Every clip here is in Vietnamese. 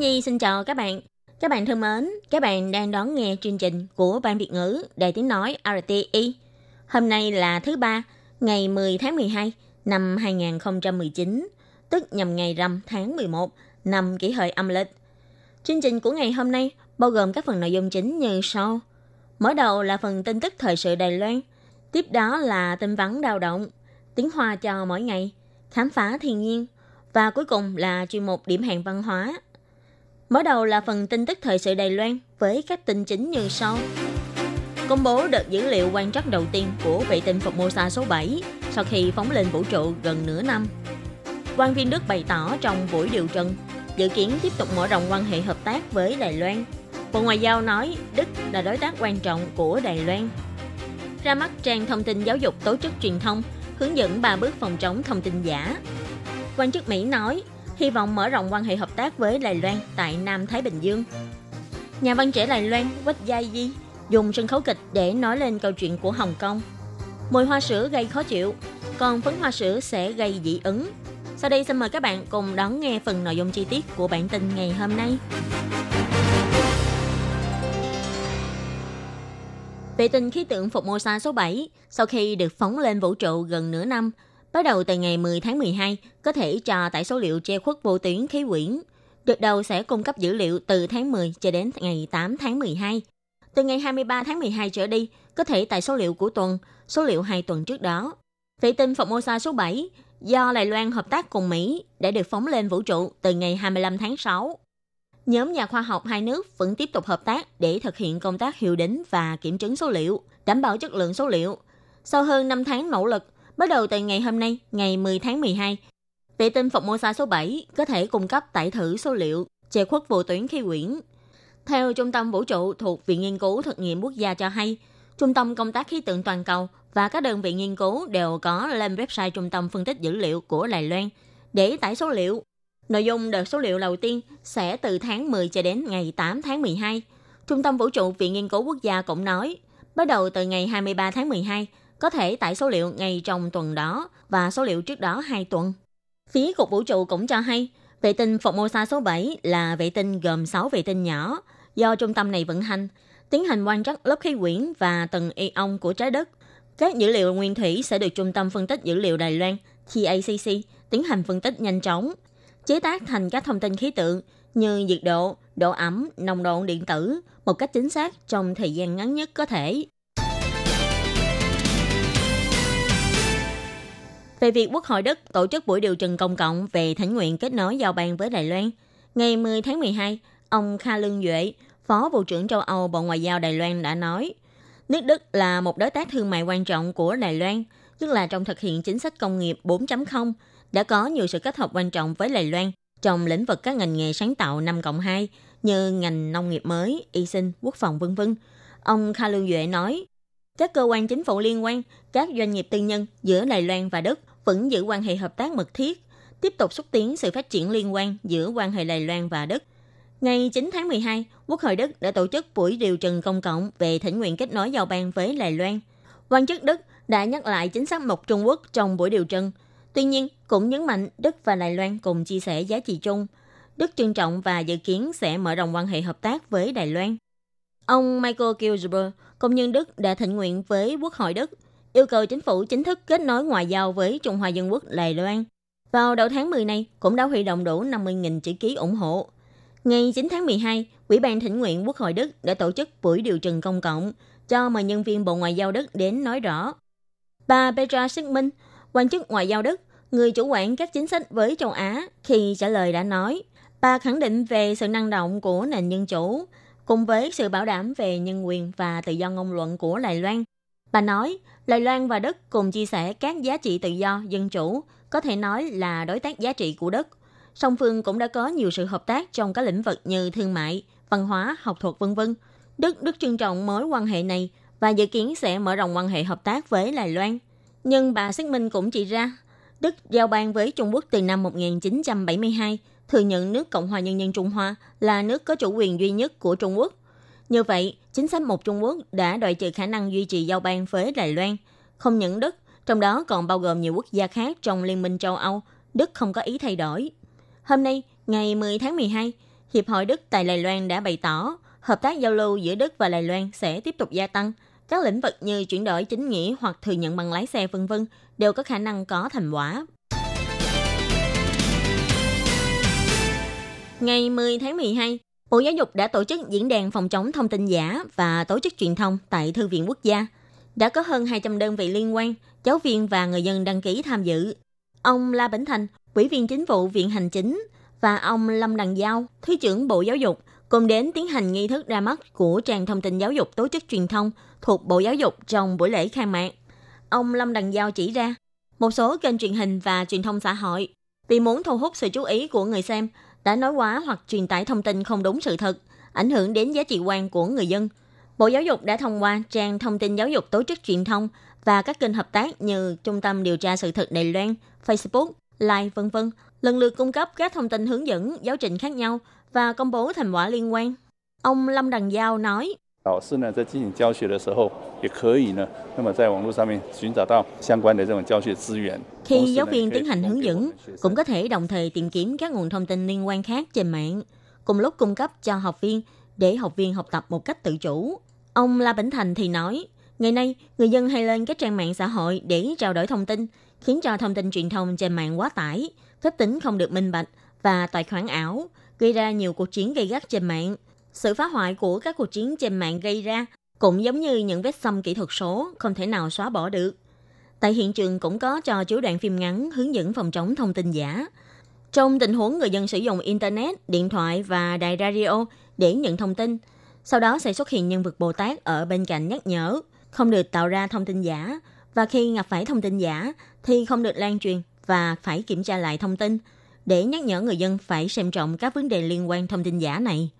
Nhi xin chào các bạn. Các bạn thân mến, các bạn đang đón nghe chương trình của Ban Việt ngữ Đài Tiếng Nói RTI. Hôm nay là thứ ba, ngày 10 tháng 12 năm 2019, tức nhằm ngày rằm tháng 11 năm kỷ hợi âm lịch. Chương trình của ngày hôm nay bao gồm các phần nội dung chính như sau. Mở đầu là phần tin tức thời sự Đài Loan, tiếp đó là tin vắn đào động, tiếng hoa cho mỗi ngày, khám phá thiên nhiên và cuối cùng là chuyên mục điểm hẹn văn hóa. Mở đầu là phần tin tức thời sự Đài Loan với các tin chính như sau. Công bố đợt dữ liệu quan trắc đầu tiên của vệ tinh Formosa số 7 sau khi phóng lên vũ trụ gần nửa năm. Quan viên Đức bày tỏ trong buổi điều trần, dự kiến tiếp tục mở rộng quan hệ hợp tác với Đài Loan. Bộ Ngoại giao nói Đức là đối tác quan trọng của Đài Loan. Ra mắt trang thông tin giáo dục tổ chức truyền thông, hướng dẫn 3 bước phòng chống thông tin giả. Quan chức Mỹ nói hy vọng mở rộng quan hệ hợp tác với Đài Loan tại Nam Thái Bình Dương. Nhà văn trẻ Đài Loan Quách Gia Di dùng sân khấu kịch để nói lên câu chuyện của Hồng Kông. Mùi hoa sữa gây khó chịu, còn phấn hoa sữa sẽ gây dị ứng. Sau đây xin mời các bạn cùng đón nghe phần nội dung chi tiết của bản tin ngày hôm nay. Vệ tinh khí tượng phục Môsa số 7 sau khi được phóng lên vũ trụ gần nửa năm, bắt đầu từ ngày 10 tháng 12 có thể cho tải số liệu che khuất vô tuyến khí quyển. Đợt đầu sẽ cung cấp dữ liệu từ tháng 10 cho đến ngày 8 tháng 12. Từ ngày 23 tháng 12 trở đi, có thể tải số liệu của tuần, số liệu hai tuần trước đó. Vệ tinh Formosa số 7 do Đài Loan hợp tác cùng Mỹ đã được phóng lên vũ trụ từ ngày 25 tháng 6. Nhóm nhà khoa học hai nước vẫn tiếp tục hợp tác để thực hiện công tác hiệu đính và kiểm chứng số liệu, đảm bảo chất lượng số liệu. Sau hơn 5 tháng nỗ lực, bắt đầu từ ngày hôm nay, ngày 10 tháng 12, vệ tinh Formosa số 7 có thể cung cấp tải thử số liệu che khuất vô tuyến khí quyển. Theo Trung tâm Vũ trụ thuộc Viện Nghiên cứu Thực nghiệm Quốc gia cho hay, Trung tâm Công tác Khí tượng Toàn cầu và các đơn vị nghiên cứu đều có lên website Trung tâm Phân tích Dữ liệu của Đài Loan để tải số liệu. Nội dung đợt số liệu đầu tiên sẽ từ tháng 10 cho đến ngày 8 tháng 12. Trung tâm Vũ trụ Viện Nghiên cứu Quốc gia cũng nói, bắt đầu từ ngày 23 tháng 12, có thể tải số liệu ngay trong tuần đó và số liệu trước đó 2 tuần. Phía Cục Vũ trụ cũng cho hay, vệ tinh Formosa số 7 là vệ tinh gồm 6 vệ tinh nhỏ do trung tâm này vận hành, tiến hành quan trắc lớp khí quyển và tầng ion của trái đất. Các dữ liệu nguyên thủy sẽ được Trung tâm Phân tích Dữ liệu Đài Loan TACC tiến hành phân tích nhanh chóng, chế tác thành các thông tin khí tượng như nhiệt độ, độ ẩm, nồng độ điện tử một cách chính xác trong thời gian ngắn nhất có thể. Về việc Quốc hội Đức tổ chức buổi điều trần công cộng về thỉnh nguyện kết nối giao ban với Đài Loan, ngày 10 tháng 12, ông Kha Lương Duệ, Phó Vụ trưởng châu Âu Bộ Ngoại giao Đài Loan đã nói, nước Đức là một đối tác thương mại quan trọng của Đài Loan, tức là trong thực hiện chính sách công nghiệp 4.0, đã có nhiều sự kết hợp quan trọng với Đài Loan trong lĩnh vực các ngành nghề sáng tạo 5 cộng 2 như ngành nông nghiệp mới, y sinh, quốc phòng vân vân. Ông Kha Lương Duệ nói, các cơ quan chính phủ liên quan, các doanh nghiệp tư nhân giữa Đài Loan và Đức vẫn giữ quan hệ hợp tác mật thiết, tiếp tục xúc tiến sự phát triển liên quan giữa quan hệ Đài Loan và Đức. Ngày 9 tháng 12, Quốc hội Đức đã tổ chức buổi điều trần công cộng về thỉnh nguyện kết nối giao ban với Đài Loan. Quan chức Đức đã nhắc lại chính sách một Trung Quốc trong buổi điều trần. Tuy nhiên, cũng nhấn mạnh Đức và Đài Loan cùng chia sẻ giá trị chung. Đức trân trọng và dự kiến sẽ mở rộng quan hệ hợp tác với Đài Loan. Ông Michael Kilsberg, công nhân Đức đã thỉnh nguyện với Quốc hội Đức yêu cầu chính phủ chính thức kết nối ngoại giao với Trung Hoa Dân Quốc Đài Loan. Vào đầu tháng 10 này, cũng đã huy động đủ 50.000 chữ ký ủng hộ. Ngày 9 tháng 12, Ủy ban Thỉnh nguyện Quốc hội Đức đã tổ chức buổi điều trần công cộng cho mời nhân viên Bộ Ngoại giao Đức đến nói rõ. Bà Petra Sigmund, quan chức Ngoại giao Đức, người chủ quản các chính sách với châu Á, khi trả lời đã nói, bà khẳng định về sự năng động của nền dân chủ, cùng với sự bảo đảm về nhân quyền và tự do ngôn luận của Đài Loan. Bà nói, Lài Loan và Đức cùng chia sẻ các giá trị tự do, dân chủ, có thể nói là đối tác giá trị của Đức. song phương cũng đã có nhiều sự hợp tác trong các lĩnh vực như thương mại, văn hóa, học thuật vân vân. Đức rất trân trọng mối quan hệ này và dự kiến sẽ mở rộng quan hệ hợp tác với Lài Loan. Nhưng bà Xác Minh cũng chỉ ra, Đức giao ban với Trung Quốc từ năm 1972, thừa nhận nước Cộng hòa Nhân dân Trung Hoa là nước có chủ quyền duy nhất của Trung Quốc. Như vậy, chính sách một Trung Quốc đã đòi trừ khả năng duy trì giao ban với Đài Loan. Không những Đức, trong đó còn bao gồm nhiều quốc gia khác trong Liên minh châu Âu, Đức không có ý thay đổi. Hôm nay, ngày 10 tháng 12, Hiệp hội Đức tại Đài Loan đã bày tỏ hợp tác giao lưu giữa Đức và Đài Loan sẽ tiếp tục gia tăng. Các lĩnh vực như chuyển đổi chính nghĩa hoặc thừa nhận bằng lái xe vân vân đều có khả năng có thành quả. Ngày 10 tháng 12, Bộ Giáo dục đã tổ chức diễn đàn phòng chống thông tin giả và tổ chức truyền thông tại Thư viện Quốc gia. Đã có hơn 200 đơn vị liên quan, giáo viên và người dân đăng ký tham dự. Ông La Bỉnh Thành, Ủy viên Chính vụ Viện Hành Chính và ông Lâm Đằng Giao, Thứ trưởng Bộ Giáo dục, cùng đến tiến hành nghi thức ra mắt của trang thông tin giáo dục tổ chức truyền thông thuộc Bộ Giáo dục trong buổi lễ khai mạc. Ông Lâm Đằng Giao chỉ ra, một số kênh truyền hình và truyền thông xã hội vì muốn thu hút sự chú ý của người xem đã nói quá hoặc truyền tải thông tin không đúng sự thật, ảnh hưởng đến giá trị quan của người dân. Bộ Giáo dục đã thông qua trang thông tin giáo dục tổ chức truyền thông và các kênh hợp tác như Trung tâm Điều tra Sự thật Đài Loan, Facebook, Live, vân vân lần lượt cung cấp các thông tin hướng dẫn giáo trình khác nhau và công bố thành quả liên quan. Ông Lâm Đằng Giao nói, 老师呢，在进行教学的时候，也可以呢，那么在网络上面寻找到相关的这种教学资源。 Khi giáo viên tiến hành hướng dẫn, cũng có thể đồng thời tìm kiếm các nguồn thông tin liên quan khác trên mạng, cùng lúc cung cấp cho học viên để học viên học tập một cách tự chủ. Ông La Bỉnh Thành thì nói, ngày nay người dân hay lên các trang mạng xã hội để trao đổi thông tin, khiến cho thông tin truyền thông trên mạng quá tải, phép tính không được minh bạch và tài khoản ảo, gây ra nhiều cuộc chiến gây gắt trên mạng. sự phá hoại của các cuộc chiến trên mạng gây ra cũng giống như những vết xâm kỹ thuật số không thể nào xóa bỏ được. Tại hiện trường cũng có cho chiếu đoạn phim ngắn hướng dẫn phòng chống thông tin giả. Trong tình huống người dân sử dụng Internet, điện thoại và đài radio để nhận thông tin, sau đó sẽ xuất hiện nhân vật Bồ Tát ở bên cạnh nhắc nhở, không được tạo ra thông tin giả, và khi gặp phải thông tin giả thì không được lan truyền và phải kiểm tra lại thông tin để nhắc nhở người dân phải xem trọng các vấn đề liên quan thông tin giả này.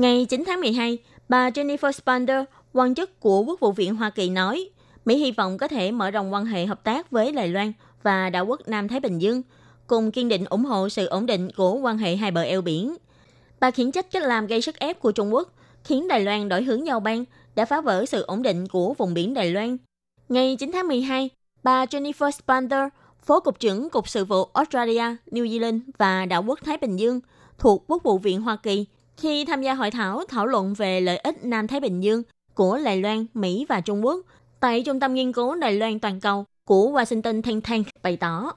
Ngày 9 tháng 12, bà Jennifer Spander, quan chức của Quốc vụ viện Hoa Kỳ nói, Mỹ hy vọng có thể mở rộng quan hệ hợp tác với Đài Loan và đảo quốc Nam Thái Bình Dương, cùng kiên định ủng hộ sự ổn định của quan hệ hai bờ eo biển. Bà khiển trách cách làm gây sức ép của Trung Quốc, khiến Đài Loan đổi hướng giao ban, đã phá vỡ sự ổn định của vùng biển Đài Loan. Ngày 9 tháng 12, bà Jennifer Spander, Phó Cục trưởng Cục Sự vụ Australia, New Zealand và đảo quốc Thái Bình Dương thuộc Quốc vụ viện Hoa Kỳ khi tham gia hội thảo thảo luận về lợi ích Nam Thái Bình Dương của Đài Loan, Mỹ và Trung Quốc tại Trung tâm Nghiên cứu Đài Loan Toàn cầu của Washington Think Tank bày tỏ.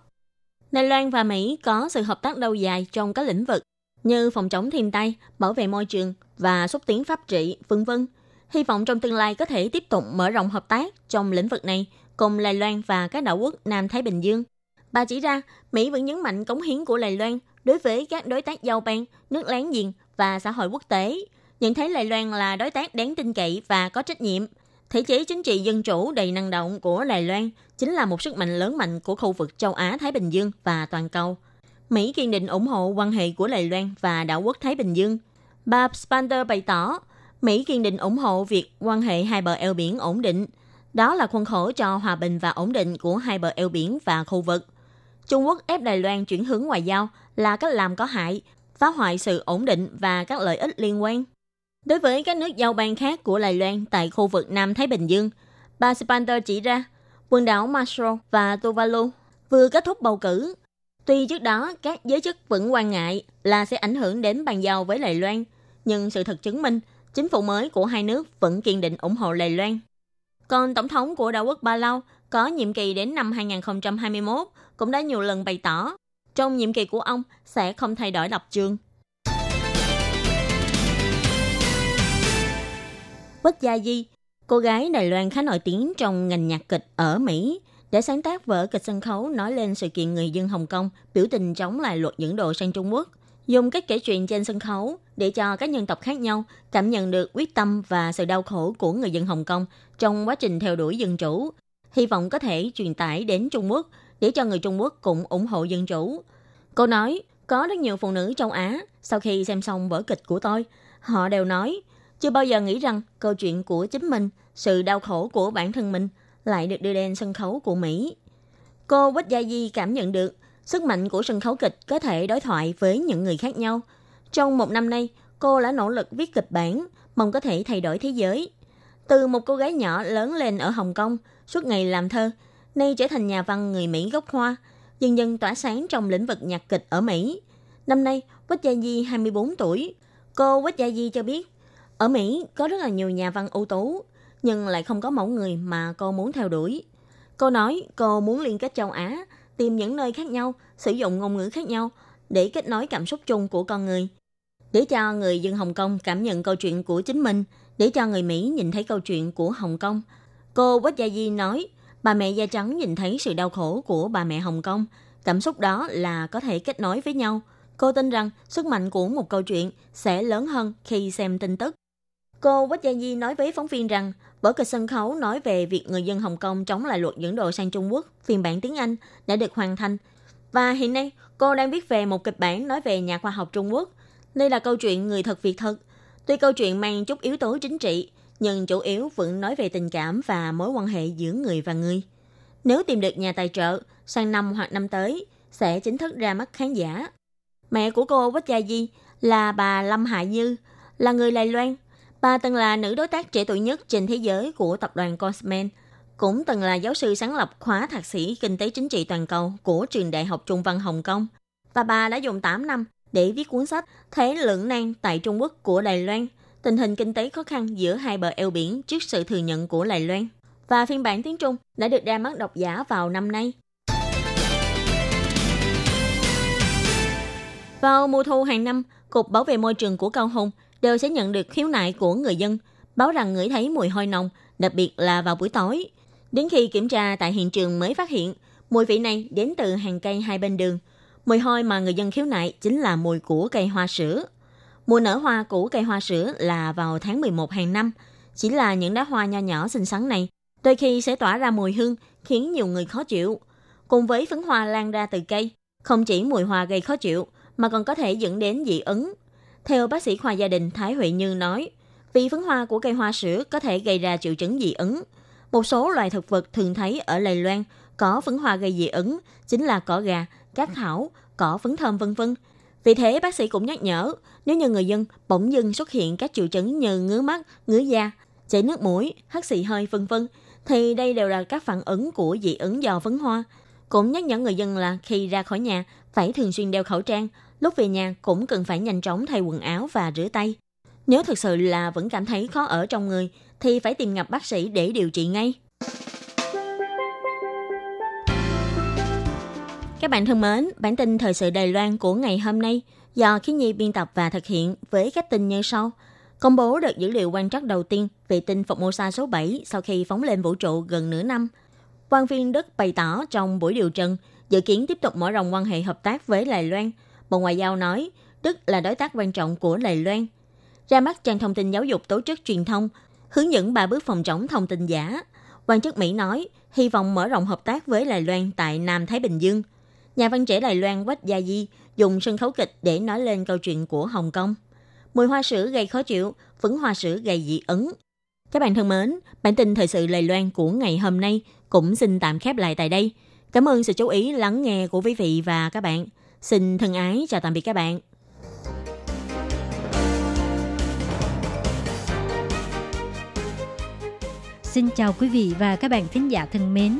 Đài Loan và Mỹ có sự hợp tác lâu dài trong các lĩnh vực như phòng chống thiên tai, bảo vệ môi trường và xúc tiến pháp trị, vân vân. Hy vọng trong tương lai có thể tiếp tục mở rộng hợp tác trong lĩnh vực này cùng Đài Loan và các đảo quốc Nam Thái Bình Dương. Bà chỉ ra, Mỹ vẫn nhấn mạnh cống hiến của Đài Loan đối với các đối tác giao bang nước láng giềng và xã hội quốc tế, nhận thấy Đài Loan là đối tác đáng tin cậy và có trách nhiệm. Thể chế chính trị dân chủ đầy năng động của Đài Loan chính là một sức mạnh lớn mạnh của khu vực châu Á-Thái Bình Dương và toàn cầu. Mỹ kiên định ủng hộ quan hệ của Đài Loan và đảo quốc Thái Bình Dương. Bà Spander bày tỏ, Mỹ kiên định ủng hộ việc quan hệ hai bờ eo biển ổn định. Đó là khuôn khổ cho hòa bình và ổn định của hai bờ eo biển và khu vực. Trung Quốc ép Đài Loan chuyển hướng ngoại giao là cách làm có hại, phá hoại sự ổn định và các lợi ích liên quan. Đối với các nước giao bang khác của Đài Loan tại khu vực Nam Thái Bình Dương, bà Spander chỉ ra quần đảo Marshall và Tuvalu vừa kết thúc bầu cử. Tuy trước đó các giới chức vẫn quan ngại là sẽ ảnh hưởng đến bàn giao với Đài Loan, nhưng sự thật chứng minh chính phủ mới của hai nước vẫn kiên định ủng hộ Đài Loan. Còn tổng thống của đảo quốc Ba Lao có nhiệm kỳ đến năm 2021 cũng đã nhiều lần bày tỏ trong nhiệm kỳ của ông sẽ không thay đổi lập trường. Bất Gia Di, cô gái Đài Loan khá nổi tiếng trong ngành nhạc kịch ở Mỹ, để sáng tác vở kịch sân khấu nói lên sự kiện người dân Hồng Kông biểu tình chống lại luật dẫn độ sang Trung Quốc, dùng cách kể chuyện trên sân khấu để cho các nhân tộc khác nhau cảm nhận được quyết tâm và sự đau khổ của người dân Hồng Kông trong quá trình theo đuổi dân chủ, hy vọng có thể truyền tải đến Trung Quốc để cho người Trung Quốc cũng ủng hộ dân chủ. Cô nói, có rất nhiều phụ nữ châu Á, sau khi xem xong vở kịch của tôi, họ đều nói, chưa bao giờ nghĩ rằng câu chuyện của chính mình, sự đau khổ của bản thân mình lại được đưa lên sân khấu của Mỹ. Cô Quách Gia Di cảm nhận được sức mạnh của sân khấu kịch có thể đối thoại với những người khác nhau. Trong một năm nay, cô đã nỗ lực viết kịch bản, mong có thể thay đổi thế giới. Từ một cô gái nhỏ lớn lên ở Hồng Kông, suốt ngày làm thơ, nay trở thành nhà văn người Mỹ gốc Hoa, dần dần tỏa sáng trong lĩnh vực nhạc kịch ở Mỹ. Năm nay, Quách Gia Di 24 tuổi. Cô Quách Gia Di cho biết, ở Mỹ có rất là nhiều nhà văn ưu tú, nhưng lại không có mẫu người mà cô muốn theo đuổi. Cô nói cô muốn liên kết châu Á, tìm những nơi khác nhau, sử dụng ngôn ngữ khác nhau để kết nối cảm xúc chung của con người. Để cho người dân Hồng Kông cảm nhận câu chuyện của chính mình, để cho người Mỹ nhìn thấy câu chuyện của Hồng Kông. Cô Quách Gia Di nói, bà mẹ da trắng nhìn thấy sự đau khổ của bà mẹ Hồng Kông. Cảm xúc đó là có thể kết nối với nhau. Cô tin rằng sức mạnh của một câu chuyện sẽ lớn hơn khi xem tin tức. Cô Quách Gia Di nói với phóng viên rằng vở kịch sân khấu nói về việc người dân Hồng Kông chống lại luật dẫn độ sang Trung Quốc phiên bản tiếng Anh đã được hoàn thành. Và hiện nay, cô đang viết về một kịch bản nói về nhà khoa học Trung Quốc. Đây là câu chuyện người thật việc thật. Tuy câu chuyện mang chút yếu tố chính trị, nhưng chủ yếu vẫn nói về tình cảm và mối quan hệ giữa người và người. Nếu tìm được nhà tài trợ, sang năm hoặc năm tới, sẽ chính thức ra mắt khán giả. Mẹ của cô Quách Gia Di là bà Lâm Hạ Như, là người Đài Loan. Bà từng là nữ đối tác trẻ tuổi nhất trên thế giới của tập đoàn Cosman, cũng từng là giáo sư sáng lập khóa thạc sĩ Kinh tế Chính trị Toàn cầu của trường Đại học Trung văn Hồng Kông. Và bà đã dùng 8 năm để viết cuốn sách Thế lưỡng nan tại Trung Quốc của Đài Loan, tình hình kinh tế khó khăn giữa hai bờ eo biển trước sự thừa nhận của Lài Loan. Và phiên bản tiếng Trung đã được ra mắt độc giả vào năm nay. Vào mùa thu hàng năm, Cục Bảo vệ Môi trường của Cao Hùng đều sẽ nhận được khiếu nại của người dân, báo rằng ngửi thấy mùi hôi nồng, đặc biệt là vào buổi tối. Đến khi kiểm tra tại hiện trường mới phát hiện, mùi vị này đến từ hàng cây hai bên đường. Mùi hôi mà người dân khiếu nại chính là mùi của cây hoa sữa. Mùa nở hoa của cây hoa sữa là vào tháng 11 hàng năm. Chỉ là những đá hoa nho nhỏ xinh xắn này, đôi khi sẽ tỏa ra mùi hương khiến nhiều người khó chịu. Cùng với phấn hoa lan ra từ cây, không chỉ mùi hoa gây khó chịu, mà còn có thể dẫn đến dị ứng. Theo bác sĩ khoa gia đình Thái Huệ Như nói, vì phấn hoa của cây hoa sữa có thể gây ra triệu chứng dị ứng. Một số loài thực vật thường thấy ở Lài Loan có phấn hoa gây dị ứng chính là cỏ gà, cát thảo, cỏ phấn thơm vân vân. Vì thế bác sĩ cũng nhắc nhở, nếu như người dân bỗng dưng xuất hiện các triệu chứng như ngứa mắt, ngứa da, chảy nước mũi, hắt xì hơi vân vân, thì đây đều là các phản ứng của dị ứng do phấn hoa. Cũng nhắc nhở người dân là khi ra khỏi nhà phải thường xuyên đeo khẩu trang, lúc về nhà cũng cần phải nhanh chóng thay quần áo và rửa tay. Nếu thực sự là vẫn cảm thấy khó ở trong người thì phải tìm gặp bác sĩ để điều trị ngay. Các bạn thân mến, bản tin thời sự Đài Loan của ngày hôm nay do Khí Nhi biên tập và thực hiện với các tin như sau. Công bố được dữ liệu quan trắc đầu tiên vệ tinh Formosa số 7 sau khi phóng lên vũ trụ gần nửa năm. Quan viên Đức bày tỏ trong buổi điều trần dự kiến tiếp tục mở rộng quan hệ hợp tác với Đài Loan. Bộ Ngoại giao nói Đức là đối tác quan trọng của Đài Loan. Ra mắt trang thông tin giáo dục tổ chức truyền thông, hướng dẫn ba bước phòng chống thông tin giả. Quan chức Mỹ nói hy vọng mở rộng hợp tác với Đài Loan tại Nam Thái Bình Dương. Nhà văn trẻ Đài Loan Quách Gia Di dùng sân khấu kịch để nói lên câu chuyện của Hồng Kông. Mùi hoa sữa gây khó chịu, phấn hoa sữa gây dị ứng. Các bạn thân mến, bản tin thời sự Đài Loan của ngày hôm nay cũng xin tạm khép lại tại đây. Cảm ơn sự chú ý lắng nghe của quý vị và các bạn. Xin thân ái chào tạm biệt các bạn. Xin chào quý vị và các bạn thính giả thân mến.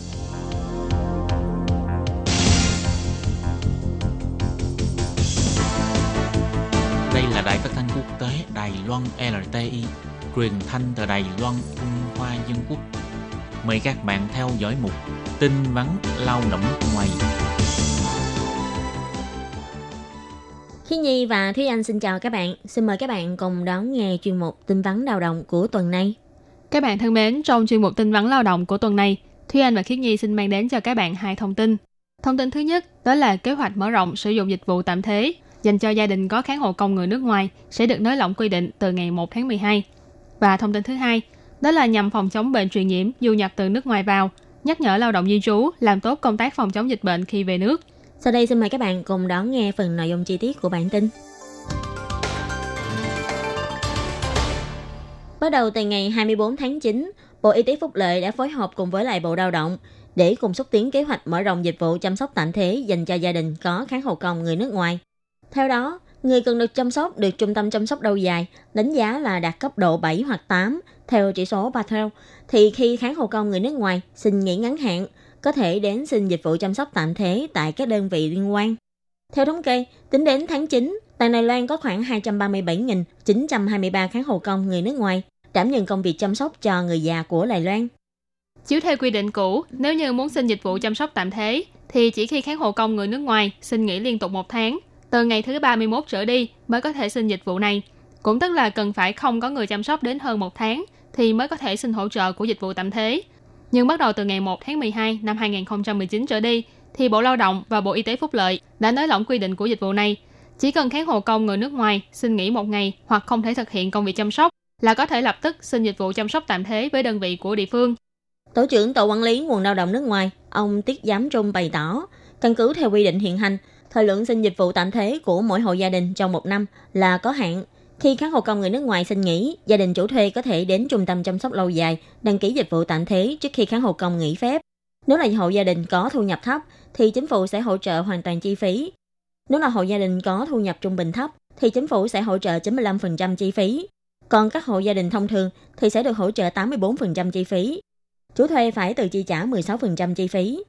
Là đài phát thanh quốc tế Đài Loan LTI, truyền thanh từ Đài Loan, Trung Hoa Dân Quốc. Mời các bạn theo dõi mục tin vắn lao động ngoài. Khi Nhi và Thúy Anh xin chào các bạn. Xin mời các bạn cùng đón nghe chuyên mục tin vắn lao động của tuần này. Các bạn thân mến, trong chuyên mục tin vắn lao động của tuần này, Thúy Anh và Khiết Nhi xin mang đến cho các bạn hai thông tin. Thông tin thứ nhất đó là kế hoạch mở rộng sử dụng dịch vụ tạm thế dành cho gia đình có kháng hộ công người nước ngoài sẽ được nới lỏng quy định từ ngày 1 tháng 12. Và thông tin thứ hai đó là nhằm phòng chống bệnh truyền nhiễm du nhập từ nước ngoài vào, nhắc nhở lao động di trú làm tốt công tác phòng chống dịch bệnh khi về nước. Sau đây xin mời các bạn cùng đón nghe phần nội dung chi tiết của bản tin. Bắt đầu từ ngày 24 tháng 9, Bộ Y tế Phúc Lợi đã phối hợp cùng với lại Bộ Lao động để cùng xúc tiến kế hoạch mở rộng dịch vụ chăm sóc tạm thế dành cho gia đình có kháng hộ công người nước ngoài. Theo đó, người cần được chăm sóc được trung tâm chăm sóc lâu dài đánh giá là đạt cấp độ 7 hoặc 8 theo chỉ số Patel, thì khi kháng hộ công người nước ngoài xin nghỉ ngắn hạn, có thể đến xin dịch vụ chăm sóc tạm thế tại các đơn vị liên quan. Theo thống kê, tính đến tháng 9, tại Đài Loan có khoảng 237.923 kháng hộ công người nước ngoài đảm nhận công việc chăm sóc cho người già của Đài Loan. Chiếu theo quy định cũ, nếu như muốn xin dịch vụ chăm sóc tạm thế, thì chỉ khi kháng hộ công người nước ngoài xin nghỉ liên tục một tháng, từ ngày thứ 31 trở đi mới có thể xin dịch vụ này. Cũng tức là cần phải không có người chăm sóc đến hơn một tháng thì mới có thể xin hỗ trợ của dịch vụ tạm thế. Nhưng bắt đầu từ ngày 1 tháng 12 năm 2019 trở đi, thì Bộ Lao động và Bộ Y tế Phúc lợi đã nới lỏng quy định của dịch vụ này. Chỉ cần kháng hộ công người nước ngoài xin nghỉ một ngày hoặc không thể thực hiện công việc chăm sóc là có thể lập tức xin dịch vụ chăm sóc tạm thế với đơn vị của địa phương. Tổ trưởng Tổ quản lý nguồn lao động nước ngoài, ông Tiết Giám Trung bày tỏ, căn cứ theo quy định hiện hành, thời lượng xin dịch vụ tạm thế của mỗi hộ gia đình trong một năm là có hạn. Khi kháng hộ công người nước ngoài xin nghỉ, gia đình chủ thuê có thể đến trung tâm chăm sóc lâu dài đăng ký dịch vụ tạm thế trước khi kháng hộ công nghỉ phép. Nếu là hộ gia đình có thu nhập thấp, thì chính phủ sẽ hỗ trợ hoàn toàn chi phí. Nếu là hộ gia đình có thu nhập trung bình thấp, thì chính phủ sẽ hỗ trợ 95% chi phí. Còn các hộ gia đình thông thường thì sẽ được hỗ trợ 84% chi phí. Chủ thuê phải tự chi trả 16% chi phí.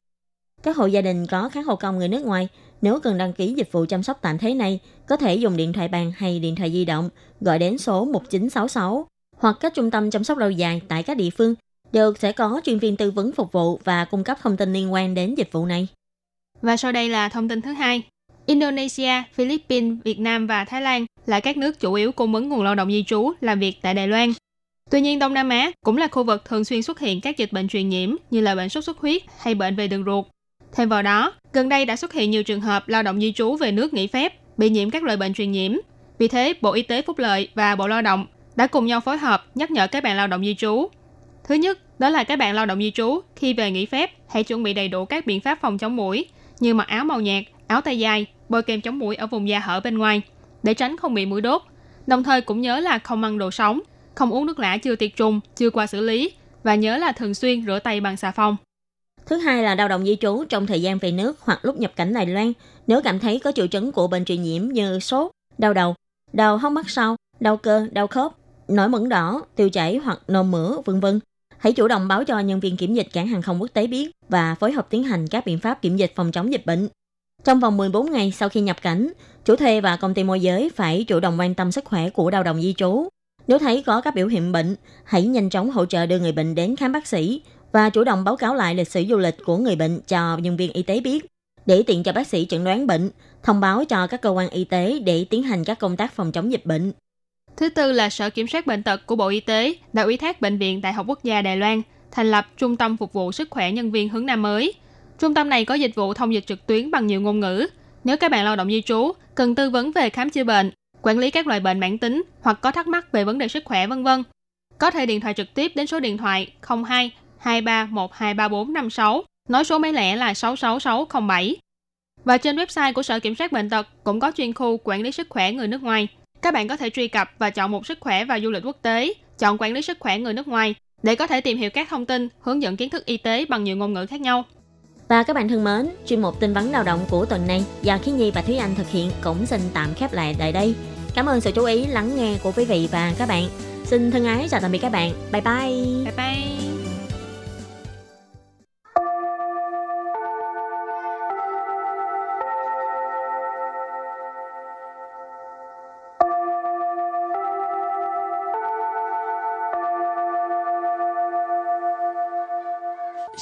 Các hộ gia đình có kháng hộ công người nước ngoài nếu cần đăng ký dịch vụ chăm sóc tạm thế này, có thể dùng điện thoại bàn hay điện thoại di động gọi đến số 1966 hoặc các trung tâm chăm sóc lâu dài tại các địa phương đều sẽ có chuyên viên tư vấn phục vụ và cung cấp thông tin liên quan đến dịch vụ này. Và sau đây là thông tin thứ hai. Indonesia, Philippines, Việt Nam và Thái Lan là các nước chủ yếu cung ứng nguồn lao động di trú làm việc tại Đài Loan. Tuy nhiên, Đông Nam Á cũng là khu vực thường xuyên xuất hiện các dịch bệnh truyền nhiễm như là bệnh sốt xuất huyết hay bệnh về đường ruột. Thêm vào đó, gần đây đã xuất hiện nhiều trường hợp lao động di trú về nước nghỉ phép bị nhiễm các loại bệnh truyền nhiễm. Vì thế, Bộ Y tế Phúc lợi và Bộ Lao động đã cùng nhau phối hợp nhắc nhở các bạn lao động di trú. Thứ nhất, đó là các bạn lao động di trú khi về nghỉ phép hãy chuẩn bị đầy đủ các biện pháp phòng chống mũi như mặc áo màu nhạt, áo tay dài, bôi kem chống mũi ở vùng da hở bên ngoài để tránh không bị mũi đốt. Đồng thời cũng nhớ là không ăn đồ sống, không uống nước lã chưa tiệt trùng, chưa qua xử lý và nhớ là thường xuyên rửa tay bằng xà phòng. Thứ hai là lao động di trú trong thời gian về nước hoặc lúc nhập cảnh Đài Loan, nếu cảm thấy có triệu chứng của bệnh truyền nhiễm như sốt, đau đầu, đau hốc mắt sau, đau cơ, đau khớp, nổi mẩn đỏ, tiêu chảy hoặc nôn mửa, vân vân. Hãy chủ động báo cho nhân viên kiểm dịch cảng hàng không quốc tế biết và phối hợp tiến hành các biện pháp kiểm dịch phòng chống dịch bệnh. Trong vòng 14 ngày sau khi nhập cảnh, chủ thuê và công ty môi giới phải chủ động quan tâm sức khỏe của lao động di trú. Nếu thấy có các biểu hiện bệnh, hãy nhanh chóng hỗ trợ đưa người bệnh đến khám bác sĩ và chủ động báo cáo lại lịch sử du lịch của người bệnh cho nhân viên y tế biết để tiện cho bác sĩ chẩn đoán bệnh, thông báo cho các cơ quan y tế để tiến hành các công tác phòng chống dịch bệnh. Thứ tư là Sở Kiểm soát Bệnh tật của Bộ Y tế đã ủy thác Bệnh viện Đại học Quốc gia Đài Loan thành lập Trung tâm Phục vụ Sức khỏe Nhân viên hướng Nam mới. Trung tâm này có dịch vụ thông dịch trực tuyến bằng nhiều ngôn ngữ. Nếu các bạn lao động di trú cần tư vấn về khám chữa bệnh, quản lý các loại bệnh mãn tính hoặc có thắc mắc về vấn đề sức khỏe vân vân, có thể điện thoại trực tiếp đến số điện thoại 02 23123456, nói số máy lẻ là 66607. Và trên website của Sở Kiểm soát Bệnh tật cũng có chuyên khu quản lý sức khỏe người nước ngoài. Các bạn có thể truy cập và chọn một sức khỏe và du lịch quốc tế, chọn quản lý sức khỏe người nước ngoài để có thể tìm hiểu các thông tin, hướng dẫn kiến thức y tế bằng nhiều ngôn ngữ khác nhau. Và các bạn thân mến, chuyên mục tin vắn lao động của tuần này do Khí Nhi và Thúy Anh thực hiện cũng xin tạm khép lại tại đây. Cảm ơn sự chú ý lắng nghe của quý vị và các bạn. Xin thân ái chào tạm biệt các bạn. Bye bye. Bye bye.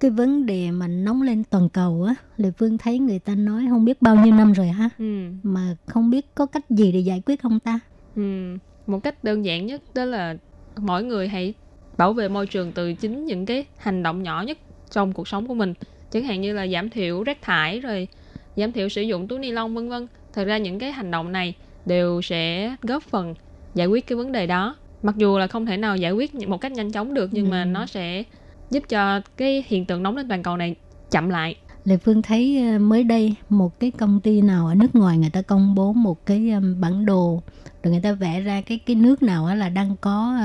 Cái vấn đề mà nóng lên toàn cầu á, Lệ Phương thấy người ta nói không biết bao nhiêu năm rồi ha, Ừ. mà không biết có cách gì để giải quyết không ta? Ừ. Một cách đơn giản nhất đó là mỗi người hãy bảo vệ môi trường từ chính những cái hành động nhỏ nhất trong cuộc sống của mình. Chẳng hạn như là giảm thiểu rác thải rồi giảm thiểu sử dụng túi ni lông vân vân. Thật ra những cái hành động này đều sẽ góp phần giải quyết cái vấn đề đó. Mặc dù là không thể nào giải quyết một cách nhanh chóng được nhưng mà Ừ. nó sẽ giúp cho cái hiện tượng nóng lên toàn cầu này chậm lại. Lệ Phương thấy ờ, mới đây một cái công ty nào ở nước ngoài người ta công bố một cái ờ, bản đồ rồi người ta vẽ ra cái cái nước nào là đang có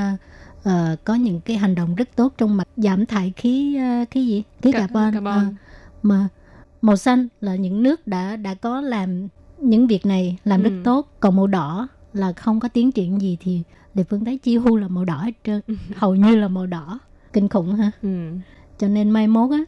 ờ, có những cái hành động rất tốt trong mặt giảm thải khí ờ, cái gì khí Ca- carbon, carbon. Ờ, mà màu xanh là những nước đã đã có làm những việc này làm rất Ừ. tốt còn màu đỏ là không có tiến triển gì thì Lệ Phương thấy chi hu là màu đỏ hết trơn hầu như là màu đỏ kinh khủng ha Ừ. cho nên mai mốt á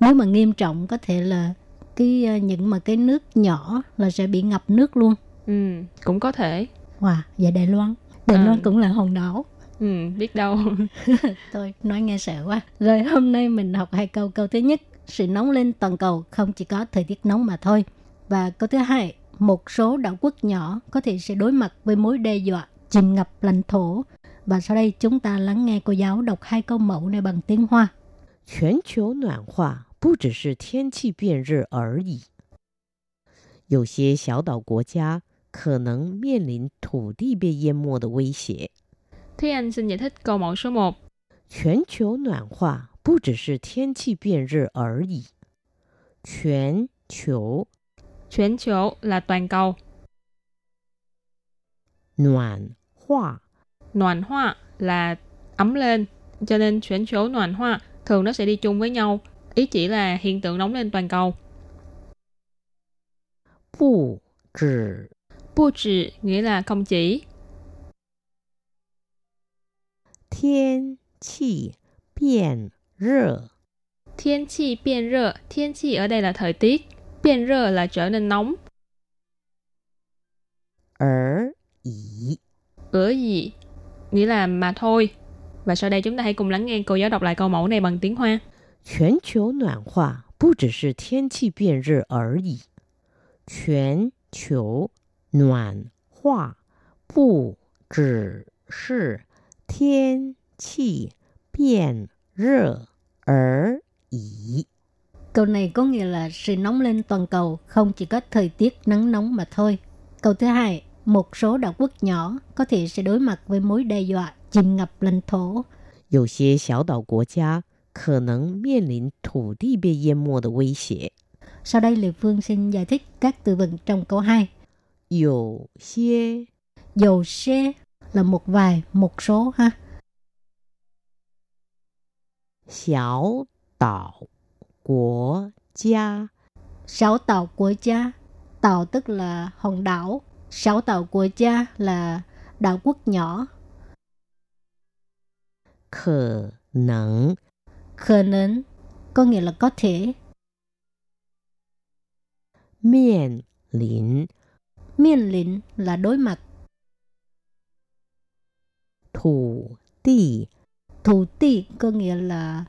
nếu mà nghiêm trọng có thể là cái ờ, những mà cái nước nhỏ là sẽ bị ngập nước luôn Ừ. Cũng có thể. wow và Đài Loan Đài À. Loan cũng là hòn đảo Ừ. Biết đâu. thôi nói nghe sợ quá rồi hôm nay mình học hai câu câu thứ nhất sự nóng lên toàn cầu không chỉ có thời tiết nóng mà thôi và câu thứ hai một số đảo quốc nhỏ có thể sẽ đối mặt với mối đe dọa chìm ngập lãnh thổ và sau đây chúng ta lắng nghe cô giáo đọc hai câu mẫu này bằng tiếng Hoa 全球暖化不只是天气变热而已，有些小岛国家可能面临土地被淹没的威胁。 Thúy Anh xin giải thích câu mẫu số 1. 全球暖化不只是天气变热而已，全球 Chuyển chỗ là toàn cầu. 暖化 noạn hoa là ấm lên. Cho nên chuyển số noạn hoa thường nó sẽ đi chung với nhau. Ý chỉ là hiện tượng nóng lên toàn cầu. Bù chỉ Bù chỉ nghĩa là không chỉ. Thiên chi biên rơ Thiên chi biên rơ, thiên chi ở đây là thời tiết, biên rơ là trở nên nóng. Ở ý Ở ý Nghĩa là mà thôi. Và sau đây chúng ta hãy cùng lắng nghe cô giáo đọc lại câu mẫu này bằng tiếng Hoa. 全球暖化不只是天气变热而已，全球暖化不只是天气变热而已。 Câu này có nghĩa là sự nóng lên toàn cầu không chỉ có thời tiết nắng nóng mà thôi. Câu thứ hai, một số đảo quốc nhỏ có thể sẽ đối mặt với mối đe dọa chìm ngập lãnh thổ. 有些小岛国家可能面临土地被淹没的威胁。 Sau đây Lê Phương xin giải thích các từ vựng trong câu 2. 有些 Dầu xe là một vài, một số ha. 小岛国家 Sáu tàu của cha. Tàu tức là hòn đảo. sáu tàu của cha là đảo quốc nhỏ. Khở nắng Khở nắng có nghĩa là có thể. Miền lĩnh Miền lĩnh là đối mặt. Thủ tỷ Thủ tỷ có nghĩa là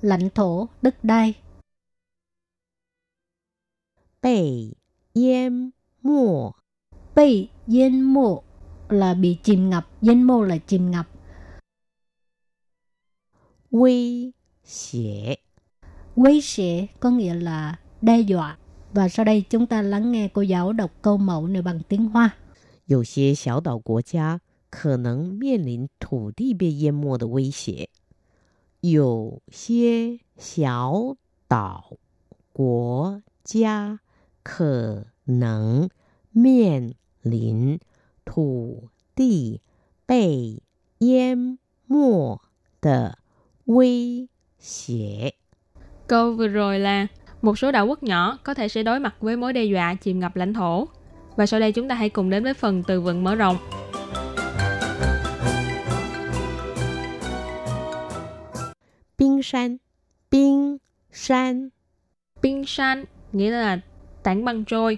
lãnh thổ, đất đai. Bể yếm mùa Bị yên mộ là bị chìm ngập. Yên mộ là chìm ngập. 威胁 Quấy sẽ có nghĩa là đe dọa. Và sau đây chúng ta lắng nghe cô giáo đọc câu mẫu này bằng tiếng Hoa. 有些小岛国家可能面临土地被淹没的威胁。有些小岛国家 可能面 临土地被淹没的威胁。 Câu vừa rồi là một số đảo quốc nhỏ có thể sẽ đối mặt với mối đe dọa chìm ngập lãnh thổ. Và sau đây chúng ta hãy cùng đến với phần từ vựng mở rộng. 冰山，冰山， 冰san nghĩa là tảng băng trôi.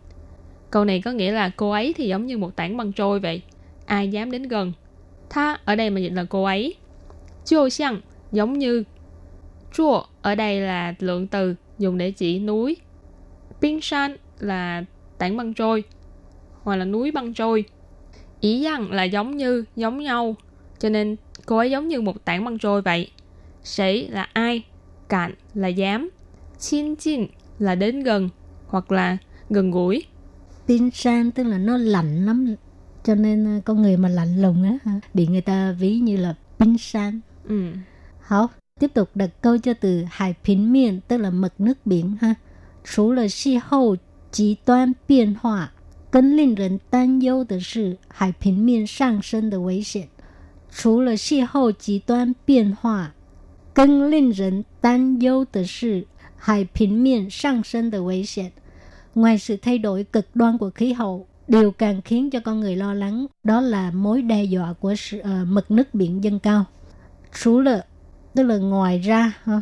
？Câu này có nghĩa là cô ấy thì giống như một tảng băng trôi vậy. Ai dám đến gần? Tha ở đây mà dịch là cô ấy. Chiêu xiang giống như. Chua ở đây là lượng từ dùng để chỉ núi. 冰山 là tảng băng trôi hoặc là núi băng trôi. Ý rằng là giống như, giống nhau. Cho nên cô ấy giống như một tảng băng trôi vậy. Sĩ là ai, cạn là dám, xin chinh là đến gần hoặc là gần gũi. Pin san tức là nó lạnh lắm. Cho nên ờ, con người mà lạnh lùng á hả, bị người ta ví như là pin san. Ừ. Hảo, tiếp tục đặt câu cho từ hải bình miền tức là mực nước biển ha. 除了气候极端变化，更令人担忧的是海平面上升的危险。除了气候极端变化，更令人担忧的是海平面上升的危险。 ngoài sự thay đổi cực đoan của khí hậu, điều càng khiến cho con người lo lắng đó là mối đe dọa của sự, uh, mực nước biển dâng cao. 除了 tức là ngoài ra ha,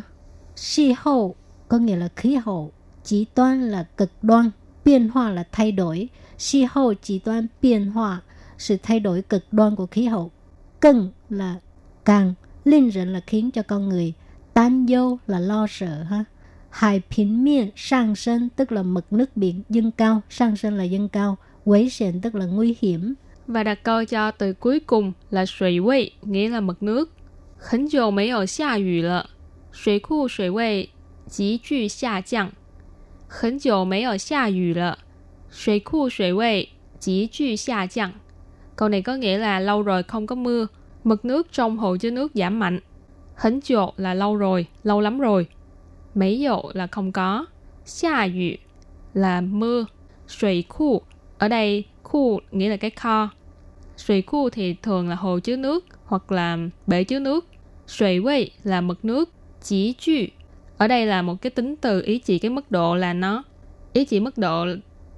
si hậu có nghĩa là khí hậu, chỉ toán là cực đoan, biến hóa là thay đổi, khí hậu chỉ toán biến hóa sự thay đổi cực đoan của khí hậu. Cần là càng, linh rịnh là khiến cho con người, tan vô là lo sợ ha. Hải bình miền sang sân tức là mực nước biển dâng cao, sang sân là dâng cao, quấy xịn tức là nguy hiểm. Và đặt câu cho từ cuối cùng là sủy vị, nghĩa là mực nước. 很久没有下雨了，水库水位急剧下降。很久没有下雨了，水库水位急剧下降。Câu này có nghĩa là lâu rồi không có mưa, mực nước trong hồ chứa nước giảm mạnh. Hấn dụ là lâu rồi, lâu lắm rồi. Mấy dụ là không có. Xa yu là mưa. Sủy khu, ở đây khu nghĩa là cái kho. Sủy khu thì thường là hồ chứa nước hoặc là bể chứa nước. Sủy quay là mực nước. Chỉ chu ở đây là một cái tính từ ý chỉ cái mức độ là nó ý chỉ mức độ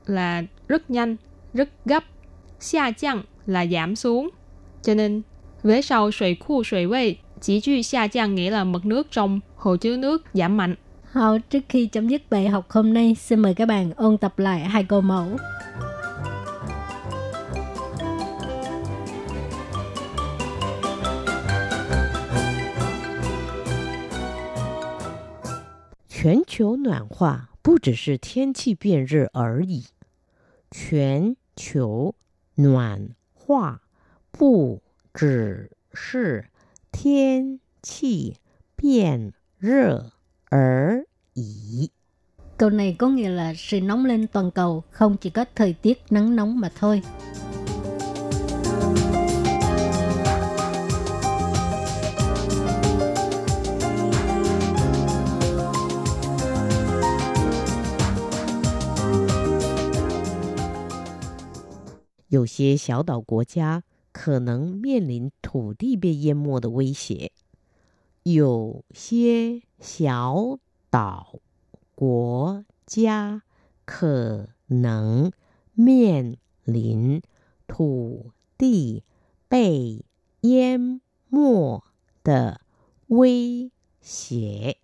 là rất nhanh, rất gấp. Xa chăng là giảm xuống. Cho nên vế sau sủy khu sủy quay chỉ chu xa chăng nghĩa là mực nước trong hồ chứa nước giảm mạnh. Hào, trước khi chấm dứt bài học hôm nay, xin mời các bạn ôn tập lại hai câu mẫu. 全球暖化不只是天气变热而已，全球暖化不只是天气变热 而已。 Câu này có nghĩa là sự nóng lên toàn cầu không chỉ có thời tiết nắng nóng mà thôi. 有些小岛国家可能面临土地被淹没的威胁。 有些小岛国家可能面临土地被淹没的威胁。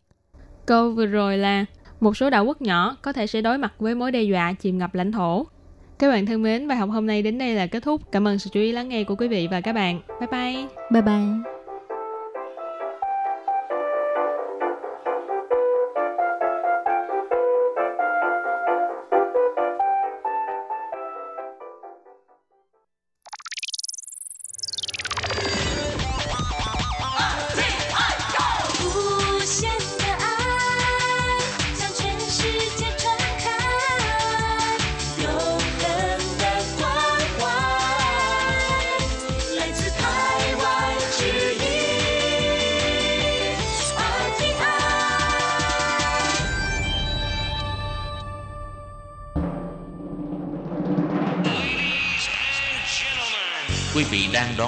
Câu vừa rồi là một số đảo quốc nhỏ có thể sẽ đối mặt với mối đe dọa chìm ngập lãnh thổ. Các bạn thân mến, bài học hôm nay đến đây là kết thúc. Cảm ơn sự chú ý lắng nghe của quý vị và các bạn. Bye bye! Bye bye.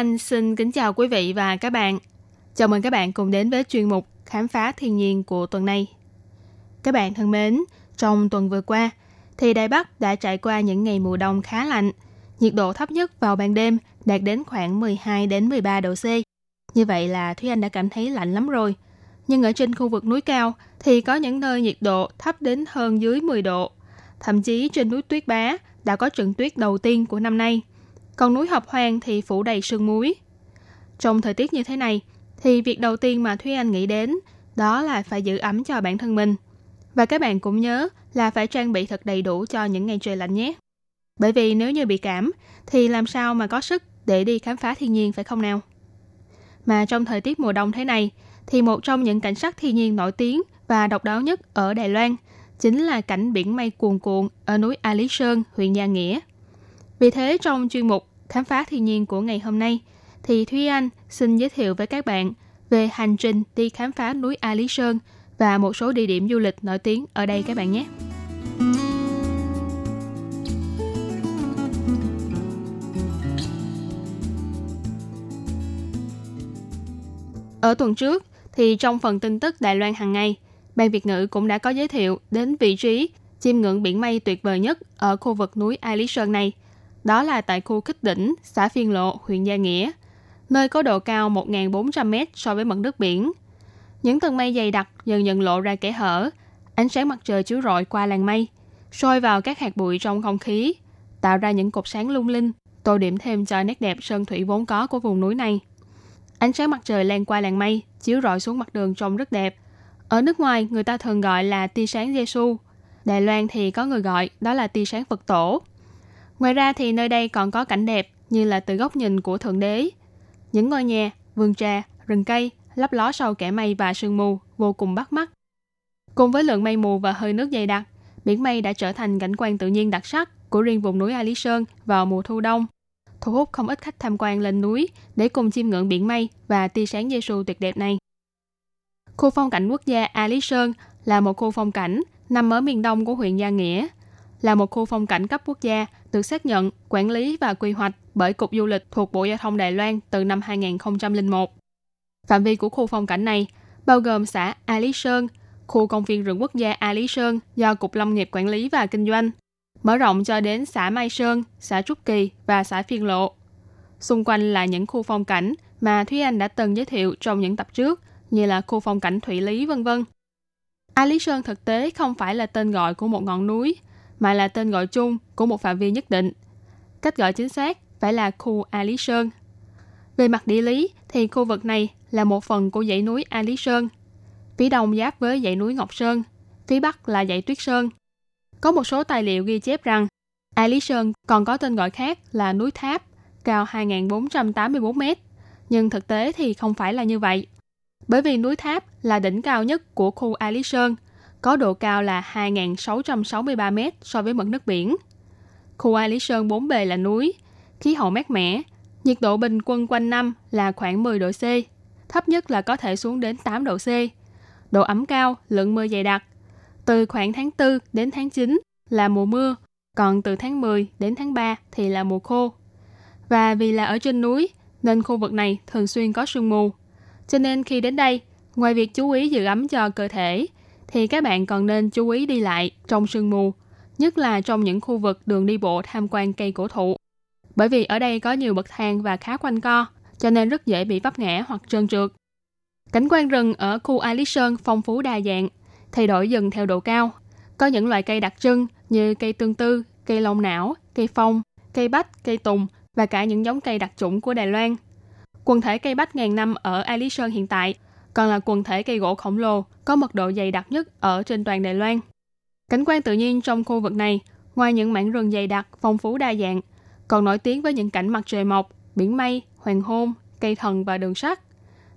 Anh xin kính chào quý vị và các bạn. Chào mừng các bạn cùng đến với chuyên mục Khám phá thiên nhiên của tuần này. Các bạn thân mến, trong tuần vừa qua, thì Đài Bắc đã trải qua những ngày mùa đông khá lạnh. Nhiệt độ thấp nhất vào ban đêm đạt đến khoảng 12 đến 13 độ C. Như vậy là Thúy Anh đã cảm thấy lạnh lắm rồi. Nhưng ở trên khu vực núi cao thì có những nơi nhiệt độ thấp đến hơn dưới 10 độ. Thậm chí trên núi Tuyết Bá đã có trận tuyết đầu tiên của năm nay – còn núi Hợp Hoang thì phủ đầy sương muối. Trong thời tiết như thế này, thì việc đầu tiên mà Thúy Anh nghĩ đến đó là phải giữ ấm cho bản thân mình. Và các bạn cũng nhớ là phải trang bị thật đầy đủ cho những ngày trời lạnh nhé. Bởi vì nếu như bị cảm thì làm sao mà có sức để đi khám phá thiên nhiên phải không nào? Mà trong thời tiết mùa đông thế này thì một trong những cảnh sắc thiên nhiên nổi tiếng và độc đáo nhất ở Đài Loan chính là cảnh biển mây cuồn cuộn ở núi A Lý Sơn, huyện Gia Nghĩa. Vì thế trong chuyên mục khám phá thiên nhiên của ngày hôm nay, thì Thúy Anh xin giới thiệu với các bạn về hành trình đi khám phá núi A Lý Sơn và một số địa điểm du lịch nổi tiếng ở đây các bạn nhé. Ở tuần trước, thì trong phần tin tức Đài Loan hàng ngày, Ban Việt ngữ cũng đã có giới thiệu đến vị trí chiêm ngưỡng biển mây tuyệt vời nhất ở khu vực núi A Lý Sơn này – đó là tại khu Kích Đỉnh, xã Phiên Lộ, huyện Gia Nghĩa, nơi có độ cao 1.400 m so với mặt nước biển. Những tầng mây dày đặc dần dần lộ ra kẽ hở, ánh sáng mặt trời chiếu rọi qua làn mây, soi vào các hạt bụi trong không khí, tạo ra những cột sáng lung linh, tô điểm thêm cho nét đẹp sơn thủy vốn có của vùng núi này. Ánh sáng mặt trời len qua làn mây, chiếu rọi xuống mặt đường trông rất đẹp. Ở nước ngoài, người ta thường gọi là tia sáng giê -xu. Đài Loan thì có người gọi đó là tia sáng Phật tổ. Ngoài ra thì nơi đây còn có cảnh đẹp như là từ góc nhìn của Thượng Đế. Những ngôi nhà, vườn trà, rừng cây lấp ló sau kẻ mây và sương mù vô cùng bắt mắt. Cùng với lượng mây mù và hơi nước dày đặc, biển mây đã trở thành cảnh quan tự nhiên đặc sắc của riêng vùng núi A Lý Sơn vào mùa thu đông, thu hút không ít khách tham quan lên núi để cùng chiêm ngưỡng biển mây và tia sáng Giêsu tuyệt đẹp này. Khu phong cảnh quốc gia A Lý Sơn là một khu phong cảnh nằm ở miền đông của huyện Gia Nghĩa, là một khu phong cảnh cấp quốc gia được xác nhận, quản lý và quy hoạch bởi Cục Du lịch thuộc Bộ Giao thông Đài Loan từ năm 2001. Phạm vi của khu phong cảnh này bao gồm xã A Lý Sơn, khu công viên rừng quốc gia A Lý Sơn do Cục Lâm nghiệp quản lý và kinh doanh, mở rộng cho đến xã Mai Sơn, xã Trúc Kỳ và xã Phiên Lộ. Xung quanh là những khu phong cảnh mà Thúy Anh đã từng giới thiệu trong những tập trước, như là khu phong cảnh Thủy Lý vân vân. A Lý Sơn thực tế không phải là tên gọi của một ngọn núi, mà là tên gọi chung của một phạm vi nhất định. Cách gọi chính xác phải là khu A Lý Sơn. Về mặt địa lý thì khu vực này là một phần của dãy núi A Lý Sơn. Phía đông giáp với dãy núi Ngọc Sơn, phía bắc là dãy Tuyết Sơn. Có một số tài liệu ghi chép rằng A Lý Sơn còn có tên gọi khác là núi Tháp, cao 2.484 m. Nhưng thực tế thì không phải là như vậy. Bởi vì núi Tháp là đỉnh cao nhất của khu A Lý Sơn – có độ cao là 2.663 m so với mực nước biển. Khu A Lý Sơn bốn bề là núi, khí hậu mát mẻ, nhiệt độ bình quân quanh năm là khoảng 10 độ C, thấp nhất là có thể xuống đến 8 độ C. Độ ẩm cao, lượng mưa dày đặc. Từ khoảng tháng 4 đến tháng 9 là mùa mưa, còn từ tháng 10 đến tháng 3 thì là mùa khô. Và vì là ở trên núi, nên khu vực này thường xuyên có sương mù. Cho nên khi đến đây, ngoài việc chú ý giữ ấm cho cơ thể, thì các bạn còn nên chú ý đi lại trong sương mù, nhất là trong những khu vực đường đi bộ tham quan cây cổ thụ. Bởi vì ở đây có nhiều bậc thang và khá quanh co, cho nên rất dễ bị vấp ngã hoặc trơn trượt. Cảnh quan rừng ở khu A Lý Sơn phong phú đa dạng, thay đổi dần theo độ cao. Có những loại cây đặc trưng như cây tương tư, cây lông não, cây phong, cây bách, cây tùng và cả những giống cây đặc chủng của Đài Loan. Quần thể cây bách ngàn năm ở A Lý Sơn hiện tại còn là quần thể cây gỗ khổng lồ có mật độ dày đặc nhất ở trên toàn Đài Loan. Cảnh quan tự nhiên trong khu vực này, ngoài những mảng rừng dày đặc, phong phú đa dạng, còn nổi tiếng với những cảnh mặt trời mọc biển mây, hoàng hôn, cây thần và đường sắt.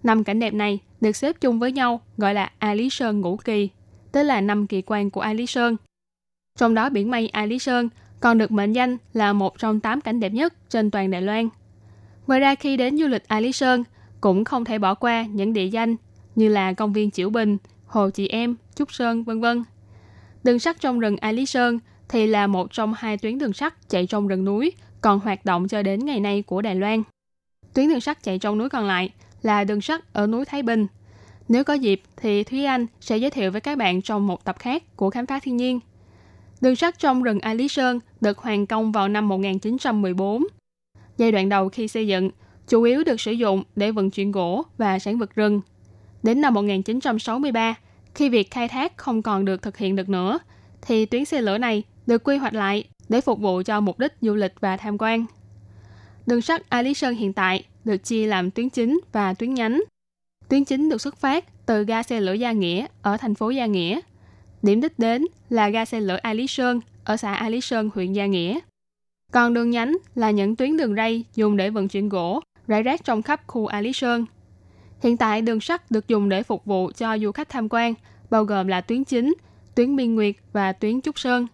Năm cảnh đẹp này được xếp chung với nhau gọi là A Lý Sơn Ngũ Kỳ, tức là năm kỳ quan của A Lý Sơn. Trong đó biển mây A Lý Sơn còn được mệnh danh là một trong tám cảnh đẹp nhất trên toàn Đài Loan. Ngoài ra khi đến du lịch A Lý Sơn, cũng không thể bỏ qua những địa danh như là công viên Chiểu Bình, Hồ Chị Em, Trúc Sơn, vân vân. Đường sắt trong rừng A Lý Sơn thì là một trong hai tuyến đường sắt chạy trong rừng núi còn hoạt động cho đến ngày nay của Đài Loan. Tuyến đường sắt chạy trong núi còn lại là đường sắt ở núi Thái Bình. Nếu có dịp thì Thúy Anh sẽ giới thiệu với các bạn trong một tập khác của Khám phá thiên nhiên. Đường sắt trong rừng A Lý Sơn được hoàn công vào năm 1914. Giai đoạn đầu khi xây dựng, chủ yếu được sử dụng để vận chuyển gỗ và sản vật rừng. Đến năm 1963, khi việc khai thác không còn được thực hiện được nữa, thì tuyến xe lửa này được quy hoạch lại để phục vụ cho mục đích du lịch và tham quan. Đường sắt A Lý Sơn hiện tại được chia làm tuyến chính và tuyến nhánh. Tuyến chính được xuất phát từ ga xe lửa Gia Nghĩa ở thành phố Gia Nghĩa. Điểm đích đến là ga xe lửa A Lý Sơn ở xã A Lý Sơn, huyện Gia Nghĩa. Còn đường nhánh là những tuyến đường ray dùng để vận chuyển gỗ, rải rác trong khắp khu A Lý Sơn. Hiện tại đường sắt được dùng để phục vụ cho du khách tham quan, bao gồm là tuyến chính, tuyến Biên Nguyệt và tuyến Trúc Sơn.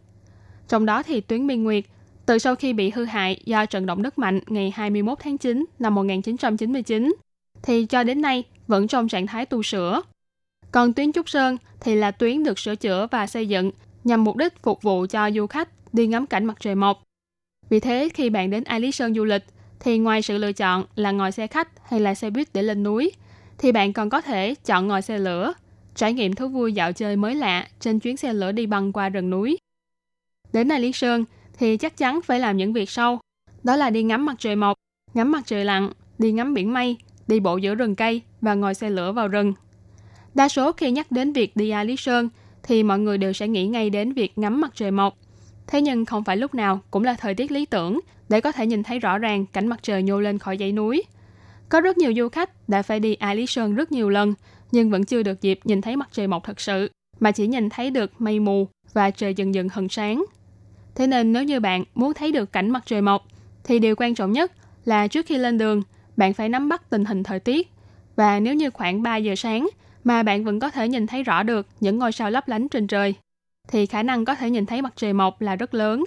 Trong đó thì tuyến Biên Nguyệt từ sau khi bị hư hại do trận động đất mạnh ngày 21 tháng 9 năm 1999, thì cho đến nay vẫn trong trạng thái tu sửa. Còn tuyến Trúc Sơn thì là tuyến được sửa chữa và xây dựng nhằm mục đích phục vụ cho du khách đi ngắm cảnh mặt trời mọc. Vì thế, khi bạn đến A Lý Sơn du lịch, thì ngoài sự lựa chọn là ngồi xe khách hay là xe buýt để lên núi, thì bạn còn có thể chọn ngồi xe lửa, trải nghiệm thú vui dạo chơi mới lạ trên chuyến xe lửa đi băng qua rừng núi. Đến Đài Lý Sơn thì chắc chắn phải làm những việc sau. Đó là đi ngắm mặt trời mọc, ngắm mặt trời lặn, đi ngắm biển mây, đi bộ giữa rừng cây và ngồi xe lửa vào rừng. Đa số khi nhắc đến việc đi A Lý Sơn thì mọi người đều sẽ nghĩ ngay đến việc ngắm mặt trời mọc. Thế nhưng không phải lúc nào cũng là thời tiết lý tưởng để có thể nhìn thấy rõ ràng cảnh mặt trời nhô lên khỏi dãy núi. Có rất nhiều du khách đã phải đi A Lý Sơn rất nhiều lần nhưng vẫn chưa được dịp nhìn thấy mặt trời mọc thật sự, mà chỉ nhìn thấy được mây mù và trời dần dần hừng sáng. Thế nên nếu như bạn muốn thấy được cảnh mặt trời mọc, thì điều quan trọng nhất là trước khi lên đường, bạn phải nắm bắt tình hình thời tiết. Và nếu như khoảng 3 giờ sáng mà bạn vẫn có thể nhìn thấy rõ được những ngôi sao lấp lánh trên trời, thì khả năng có thể nhìn thấy mặt trời mọc là rất lớn.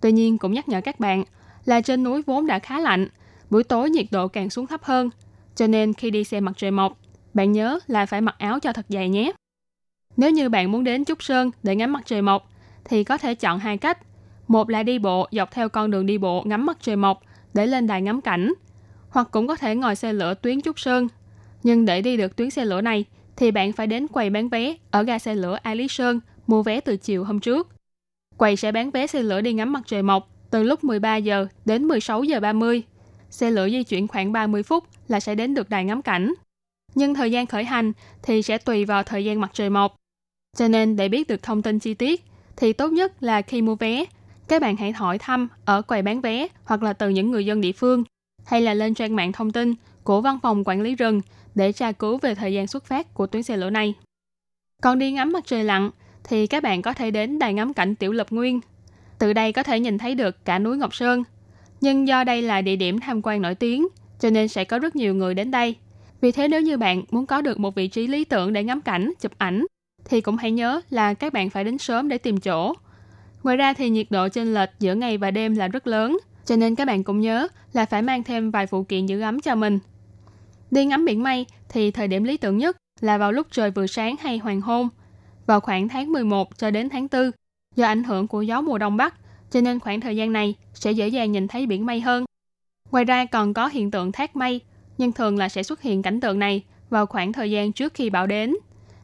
Tuy nhiên cũng nhắc nhở các bạn là trên núi vốn đã khá lạnh, buổi tối nhiệt độ càng xuống thấp hơn. Cho nên khi đi xem mặt trời mọc, bạn nhớ là phải mặc áo cho thật dày nhé. Nếu như bạn muốn đến Trúc Sơn để ngắm mặt trời mọc, thì có thể chọn hai cách. Một là đi bộ dọc theo con đường đi bộ ngắm mặt trời mọc để lên đài ngắm cảnh, hoặc cũng có thể ngồi xe lửa tuyến Trúc Sơn. Nhưng để đi được tuyến xe lửa này thì bạn phải đến quầy bán vé ở ga xe lửa ai Lý Sơn mua vé từ chiều hôm trước. Quầy sẽ bán vé xe lửa đi ngắm mặt trời mọc từ lúc 13 giờ đến 16 giờ 30. Xe lửa di chuyển khoảng 30 phút là sẽ đến được đài ngắm cảnh. Nhưng thời gian khởi hành thì sẽ tùy vào thời gian mặt trời mọc. Cho nên để biết được thông tin chi tiết thì tốt nhất là khi mua vé, các bạn hãy hỏi thăm ở quầy bán vé hoặc là từ những người dân địa phương hay là lên trang mạng thông tin của văn phòng quản lý rừng để tra cứu về thời gian xuất phát của tuyến xe lửa này. Còn đi ngắm mặt trời lặn thì các bạn có thể đến đài ngắm cảnh Tiểu Lập Nguyên. Từ đây có thể nhìn thấy được cả núi Ngọc Sơn. Nhưng do đây là địa điểm tham quan nổi tiếng, cho nên sẽ có rất nhiều người đến đây. Vì thế nếu như bạn muốn có được một vị trí lý tưởng để ngắm cảnh, chụp ảnh, thì cũng hãy nhớ là các bạn phải đến sớm để tìm chỗ. Ngoài ra thì nhiệt độ trên lệch giữa ngày và đêm là rất lớn, cho nên các bạn cũng nhớ là phải mang thêm vài phụ kiện giữ ấm cho mình. Đi ngắm biển mây thì thời điểm lý tưởng nhất là vào lúc trời vừa sáng hay hoàng hôn, vào khoảng tháng 11 cho đến tháng 4. Do ảnh hưởng của gió mùa đông bắc, cho nên khoảng thời gian này sẽ dễ dàng nhìn thấy biển mây hơn. Ngoài ra còn có hiện tượng thác mây, nhưng thường là sẽ xuất hiện cảnh tượng này vào khoảng thời gian trước khi bão đến,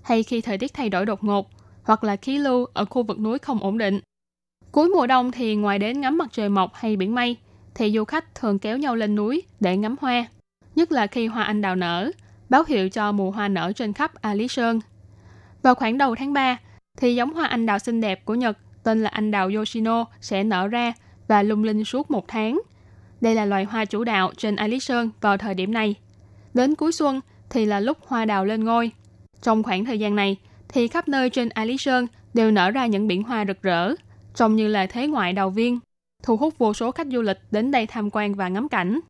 hay khi thời tiết thay đổi đột ngột, hoặc là khí lưu ở khu vực núi không ổn định. Cuối mùa đông thì ngoài đến ngắm mặt trời mọc hay biển mây, thì du khách thường kéo nhau lên núi để ngắm hoa, nhất là khi hoa anh đào nở, báo hiệu cho mùa hoa nở trên khắp A Lý Sơn. Vào khoảng đầu tháng 3, thì giống hoa anh đào xinh đẹp của Nhật tên là anh đào Yoshino sẽ nở ra và lung linh suốt một tháng. Đây là loài hoa chủ đạo trên Ali Lý Sơn vào thời điểm này. Đến cuối xuân thì là lúc hoa đào lên ngôi. Trong khoảng thời gian này, thì khắp nơi trên Ali Lý Sơn đều nở ra những biển hoa rực rỡ, trông như là thế ngoại đầu viên, thu hút vô số khách du lịch đến đây tham quan và ngắm cảnh.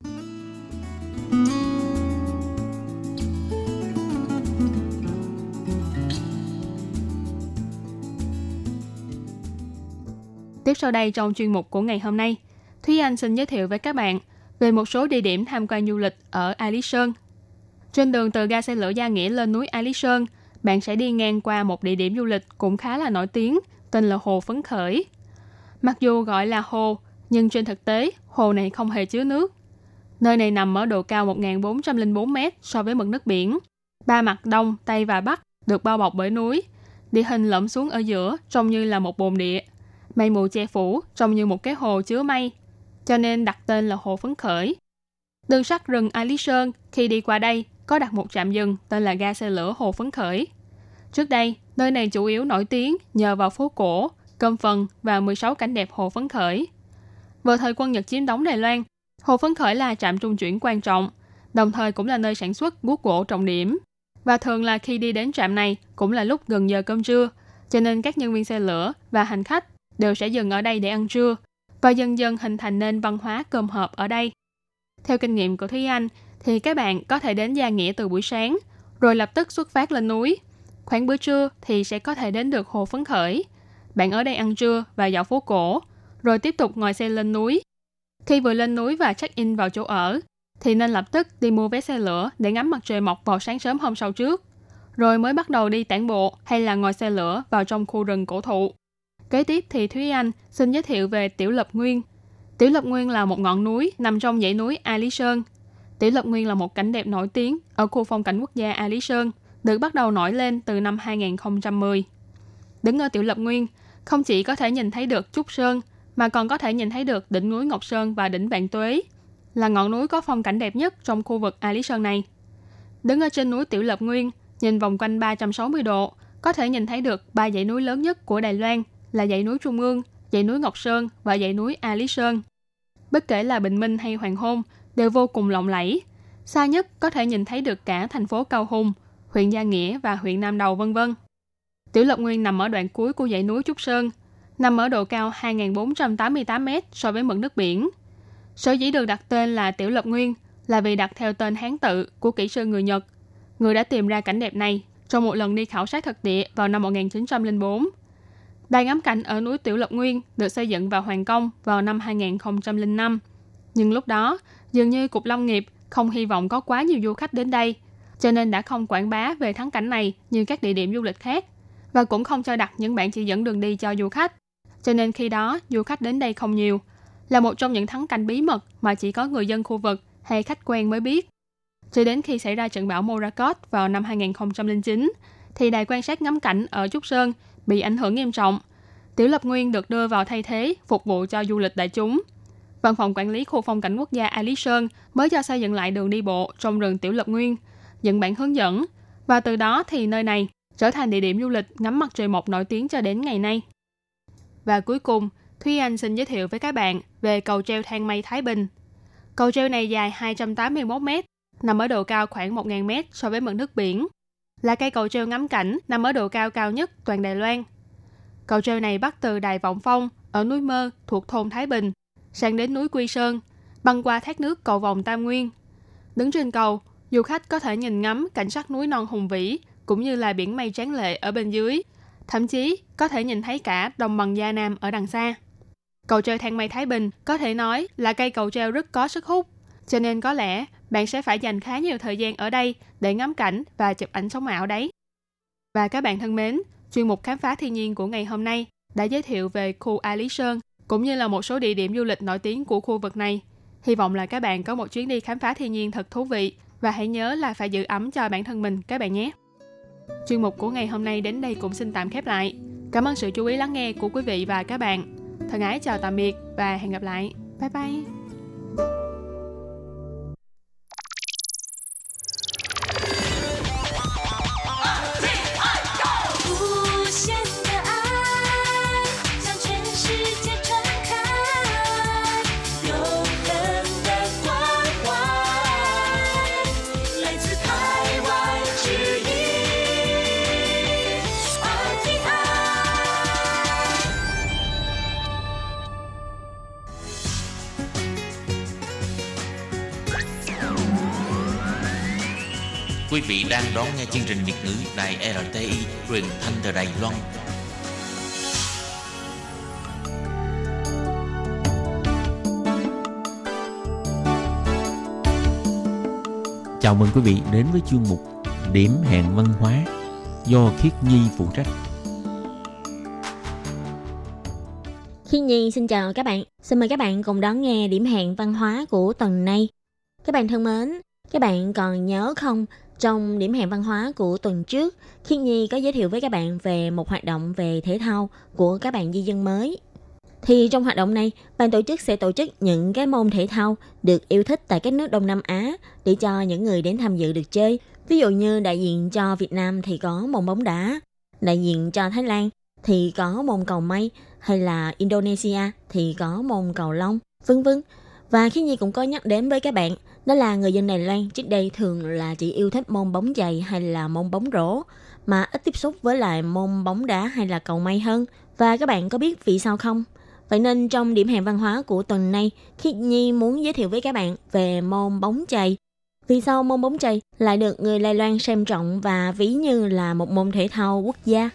Tiếp sau đây trong chuyên mục của ngày hôm nay, Thúy Anh xin giới thiệu với các bạn về một số địa điểm tham quan du lịch ở A Lý Sơn. Trên đường từ ga xe lửa Gia Nghĩa lên núi A Lý Sơn, bạn sẽ đi ngang qua một địa điểm du lịch cũng khá là nổi tiếng, tên là Hồ Phấn Khởi. Mặc dù gọi là hồ, nhưng trên thực tế, hồ này không hề chứa nước. Nơi này nằm ở độ cao 1.404 m so với mực nước biển. Ba mặt đông, tây và bắc được bao bọc bởi núi. Địa hình lõm xuống ở giữa trông như là một bồn địa. Mây mù che phủ trông như một cái hồ chứa mây, cho nên đặt tên là Hồ Phấn Khởi. Đường sắt rừng A Lý Sơn khi đi qua đây có đặt một trạm dừng tên là ga xe lửa Hồ Phấn Khởi. Trước đây, nơi này chủ yếu nổi tiếng nhờ vào phố cổ, cơm phần và 16 cảnh đẹp Hồ Phấn Khởi. Vào thời quân Nhật chiếm đóng Đài Loan, Hồ Phấn Khởi là trạm trung chuyển quan trọng, đồng thời cũng là nơi sản xuất guốc gỗ trọng điểm. Và thường là khi đi đến trạm này cũng là lúc gần giờ cơm trưa, cho nên các nhân viên xe lửa và hành khách đều sẽ dừng ở đây để ăn trưa và dần dần hình thành nên văn hóa cơm hộp ở đây. Theo kinh nghiệm của Thúy Anh, thì các bạn có thể đến Gia Nghĩa từ buổi sáng, rồi lập tức xuất phát lên núi. Khoảng bữa trưa thì sẽ có thể đến được Hồ Phấn Khởi. Bạn ở đây ăn trưa và dạo phố cổ, rồi tiếp tục ngồi xe lên núi. Khi vừa lên núi và check-in vào chỗ ở, thì nên lập tức đi mua vé xe lửa để ngắm mặt trời mọc vào sáng sớm hôm sau trước. Rồi mới bắt đầu đi tản bộ hay là ngồi xe lửa vào trong khu rừng cổ thụ. Kế tiếp thì Thúy Anh xin giới thiệu về Tiểu Lập Nguyên. Tiểu Lập Nguyên là một ngọn núi nằm trong dãy núi A Lý Sơn. Tiểu Lập Nguyên là một cảnh đẹp nổi tiếng ở khu phong cảnh quốc gia A Lý Sơn, được bắt đầu nổi lên từ năm 2010. Đứng ở Tiểu Lập Nguyên, không chỉ có thể nhìn thấy được Trúc Sơn, mà còn có thể nhìn thấy được đỉnh núi Ngọc Sơn và đỉnh Vạn Tuế, là ngọn núi có phong cảnh đẹp nhất trong khu vực A Lý Sơn này. Đứng ở trên núi Tiểu Lập Nguyên, nhìn vòng quanh 360 độ, có thể nhìn thấy được ba dãy núi lớn nhất của Đài Loan là dãy núi Trung ương, dãy núi Ngọc Sơn và dãy núi A Lý Sơn. Bất kể là bình minh hay hoàng hôn, đều vô cùng lộng lẫy. Xa nhất có thể nhìn thấy được cả thành phố Cao Hùng, huyện Gia Nghĩa và huyện Nam Đầu vân vân. Tiểu Lộc Nguyên nằm ở đoạn cuối của dãy núi Trúc Sơn, nằm ở độ cao 2.488 m so với mực nước biển. Sở dĩ được đặt tên là Tiểu Lộc Nguyên là vì đặt theo tên Hán tự của kỹ sư người Nhật, người đã tìm ra cảnh đẹp này trong một lần đi khảo sát thực địa vào năm 1904. Đài ngắm cảnh ở núi Tiểu Lộc Nguyên được xây dựng và hoàn Công vào năm 2005. Nhưng lúc đó, dường như Cục Lâm nghiệp không hy vọng có quá nhiều du khách đến đây, cho nên đã không quảng bá về thắng cảnh này như các địa điểm du lịch khác, và cũng không cho đặt những bản chỉ dẫn đường đi cho du khách. Cho nên khi đó, du khách đến đây không nhiều, là một trong những thắng cảnh bí mật mà chỉ có người dân khu vực hay khách quen mới biết. Cho đến khi xảy ra trận bão Morakot vào năm 2009, thì đài quan sát ngắm cảnh ở Trúc Sơn bị ảnh hưởng nghiêm trọng. Tiểu Lập Nguyên được đưa vào thay thế, phục vụ cho du lịch đại chúng. Văn phòng quản lý khu phong cảnh quốc gia A Lý Sơn mới cho xây dựng lại đường đi bộ trong rừng Tiểu Lập Nguyên, dựng bản hướng dẫn, và từ đó thì nơi này trở thành địa điểm du lịch ngắm mặt trời mọc nổi tiếng cho đến ngày nay. Và cuối cùng, Thúy Anh xin giới thiệu với các bạn về cầu treo thang mây Thái Bình. Cầu treo này dài 281 m, nằm ở độ cao khoảng 1.000 m so với mực nước biển là cây cầu treo ngắm cảnh nằm ở độ cao cao nhất toàn Đài Loan. Cầu treo này bắt từ đài Vọng Phong ở núi Mơ thuộc thôn Thái Bình sang đến núi Quy Sơn, băng qua thác nước cầu vòng Tam Nguyên. Đứng trên cầu, du khách có thể nhìn ngắm cảnh sắc núi non hùng vĩ cũng như là biển mây tráng lệ ở bên dưới. Thậm chí có thể nhìn thấy cả đồng bằng Gia Nam ở đằng xa. Cầu treo thang mây Thái Bình có thể nói là cây cầu treo rất có sức hút, cho nên có lẽ bạn sẽ phải dành khá nhiều thời gian ở đây để ngắm cảnh và chụp ảnh sống ảo đấy. Và các bạn thân mến, chuyên mục khám phá thiên nhiên của ngày hôm nay đã giới thiệu về khu A Lý Sơn cũng như là một số địa điểm du lịch nổi tiếng của khu vực này. Hy vọng là các bạn có một chuyến đi khám phá thiên nhiên thật thú vị và hãy nhớ là phải giữ ấm cho bản thân mình các bạn nhé. Chuyên mục của ngày hôm nay đến đây cũng xin tạm khép lại. Cảm ơn sự chú ý lắng nghe của quý vị và các bạn. Thân ái chào tạm biệt và hẹn gặp lại. Bye bye! chương trình Việt ngữ Đài RTI truyền thanh từ Đài Loan. Chào mừng quý vị đến với chuyên mục Điểm hẹn văn hóa do Khiết Nhi phụ trách. Khiết Nhi xin chào các bạn. Xin mời các bạn cùng đón nghe điểm hẹn văn hóa của tuần này. Các bạn thân mến, các bạn còn nhớ không trong điểm hẹn văn hóa của tuần trước, Khiết Nhi có giới thiệu với các bạn về một hoạt động về thể thao của các bạn di dân mới. Thì trong hoạt động này, ban tổ chức sẽ tổ chức những cái môn thể thao được yêu thích tại các nước Đông Nam Á để cho những người đến tham dự được chơi. Ví dụ như đại diện cho Việt Nam thì có môn bóng đá, đại diện cho Thái Lan thì có môn cầu mây, hay là Indonesia thì có môn cầu lông, vân vân. Và khi Nhi cũng có nhắc đến với các bạn, đó là người dân Đài Loan trước đây thường là chỉ yêu thích môn bóng chày hay là môn bóng rổ, mà ít tiếp xúc với lại môn bóng đá hay là cầu may hơn. Và các bạn có biết vì sao không? Vậy nên trong điểm hẹn văn hóa của tuần này, Khiết Nhi muốn giới thiệu với các bạn về môn bóng chày. Vì sao môn bóng chày lại được người Đài Loan xem trọng và ví như là một môn thể thao quốc gia?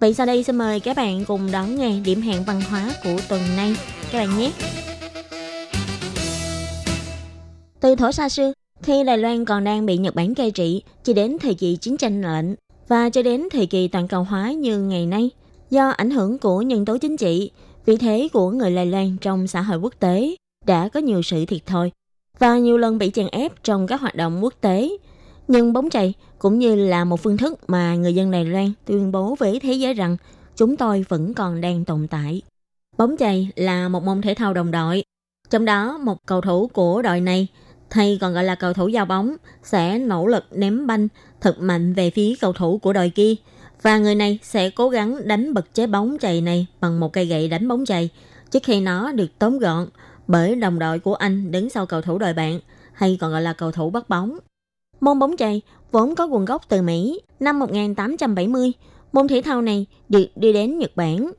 Vậy sau đây xin mời các bạn cùng đón nghe điểm hẹn văn hóa của tuần này các bạn nhé. Từ thổ xa xưa, khi Đài Loan còn đang bị Nhật Bản cai trị, chỉ đến thời kỳ chiến tranh lạnh và cho đến thời kỳ toàn cầu hóa như ngày nay, do ảnh hưởng của nhân tố chính trị, vị thế của người Đài Loan trong xã hội quốc tế đã có nhiều sự thiệt thòi và nhiều lần bị chèn ép trong các hoạt động quốc tế. Nhưng bóng chày cũng như là một phương thức mà người dân Đài Loan tuyên bố với thế giới rằng chúng tôi vẫn còn đang tồn tại. Bóng chày là một môn thể thao đồng đội. Trong đó, một cầu thủ của đội này, thay còn gọi là cầu thủ giao bóng, sẽ nỗ lực ném banh thật mạnh về phía cầu thủ của đội kia. Và người này sẽ cố gắng đánh bật chế bóng chày này bằng một cây gậy đánh bóng chày trước khi nó được tóm gọn bởi đồng đội của anh đứng sau cầu thủ đội bạn, hay còn gọi là cầu thủ bắt bóng. Môn bóng chày vốn có nguồn gốc từ Mỹ. Năm 1870, môn thể thao này được đi đến Nhật Bản.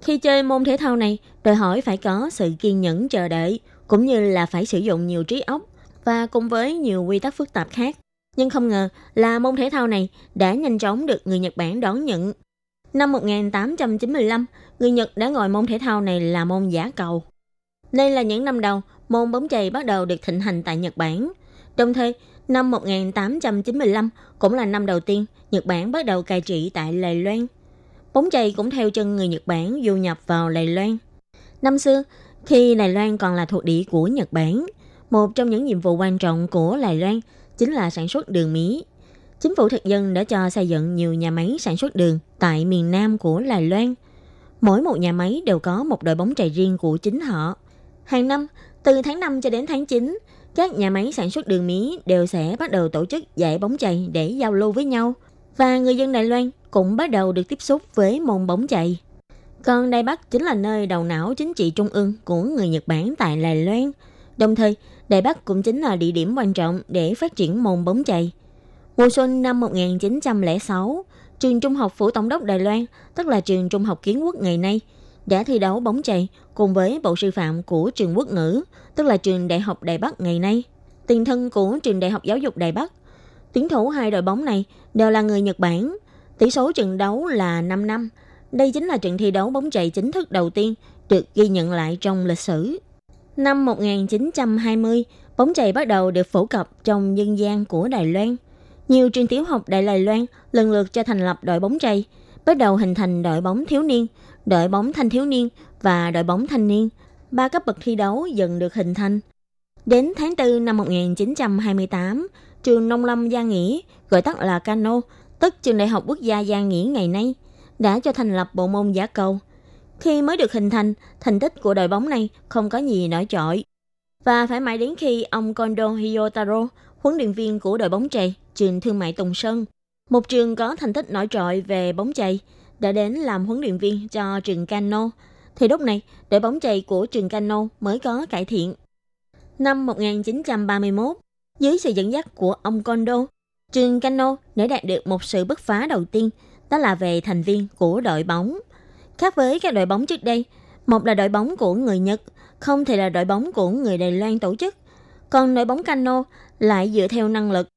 Khi chơi môn thể thao này, đòi hỏi phải có sự kiên nhẫn chờ đợi, cũng như là phải sử dụng nhiều trí óc và cùng với nhiều quy tắc phức tạp khác. Nhưng không ngờ là môn thể thao này đã nhanh chóng được người Nhật Bản đón nhận. Năm 1895, người Nhật đã gọi môn thể thao này là môn giả cầu. Đây là những năm đầu môn bóng chày bắt đầu được thịnh hành tại Nhật Bản. Đồng thời, Năm 1895 cũng là năm đầu tiên Nhật Bản bắt đầu cai trị tại Lài Loan. Bóng chày cũng theo chân người Nhật Bản du nhập vào Lài Loan. Năm xưa, khi Đài Loan còn là thuộc địa của Nhật Bản, một trong những nhiệm vụ quan trọng của Đài Loan chính là sản xuất đường mía. Chính phủ thực dân đã cho xây dựng nhiều nhà máy sản xuất đường tại miền Nam của Đài Loan. Mỗi một nhà máy đều có một đội bóng chày riêng của chính họ. Hàng năm, từ tháng 5 cho đến tháng 9, các nhà máy sản xuất đường mía đều sẽ bắt đầu tổ chức giải bóng chày để giao lưu với nhau. Và người dân Đài Loan cũng bắt đầu được tiếp xúc với môn bóng chày. Còn Đài Bắc chính là nơi đầu não chính trị trung ương của người Nhật Bản tại Đài Loan. Đồng thời, Đài Bắc cũng chính là địa điểm quan trọng để phát triển môn bóng chày. Mùa xuân năm 1906, trường Trung học Phủ Tổng đốc Đài Loan, tức là trường Trung học Kiến quốc ngày nay, đã thi đấu bóng chày cùng với bộ sư phạm của trường quốc ngữ, tức là trường Đại học Đài Bắc ngày nay, tiền thân của trường Đại học Giáo dục Đài Bắc. Tuyển thủ hai đội bóng này đều là người Nhật Bản. Tỷ số trận đấu là 5 năm. Đây chính là trận thi đấu bóng chày chính thức đầu tiên được ghi nhận lại trong lịch sử. Năm 1920, bóng chày bắt đầu được phổ cập trong dân gian của Đài Loan. Nhiều trường tiểu học Đại Đài Loan lần lượt cho thành lập đội bóng chày, bắt đầu hình thành đội bóng thiếu niên, đội bóng thanh thiếu niên và đội bóng thanh niên. Ba cấp bậc thi đấu dần được hình thành. Đến tháng 4 năm 1928, trường Nông Lâm Gia Nghĩa, gọi tắt là Cano, tức trường Đại học Quốc gia Gia Nghĩa ngày nay, đã cho thành lập bộ môn giả cầu. Khi mới được hình thành, thành tích của đội bóng này không có gì nổi trội. Và phải mãi đến khi ông Kondo Hiyotaro, huấn luyện viên của đội bóng chày, trường Thương mại Tùng Sơn, một trường có thành tích nổi trội về bóng chày, đã đến làm huấn luyện viên cho trường Cano, thì lúc này đội bóng chày của trường Cano mới có cải thiện. Năm 1931, dưới sự dẫn dắt của ông Kondo, trường Cano đã đạt được một sự bứt phá đầu tiên, đó là về thành viên của đội bóng. Khác với các đội bóng trước đây, một là đội bóng của người Nhật, không thể là đội bóng của người Đài Loan tổ chức. Còn đội bóng Cano lại dựa theo năng lực.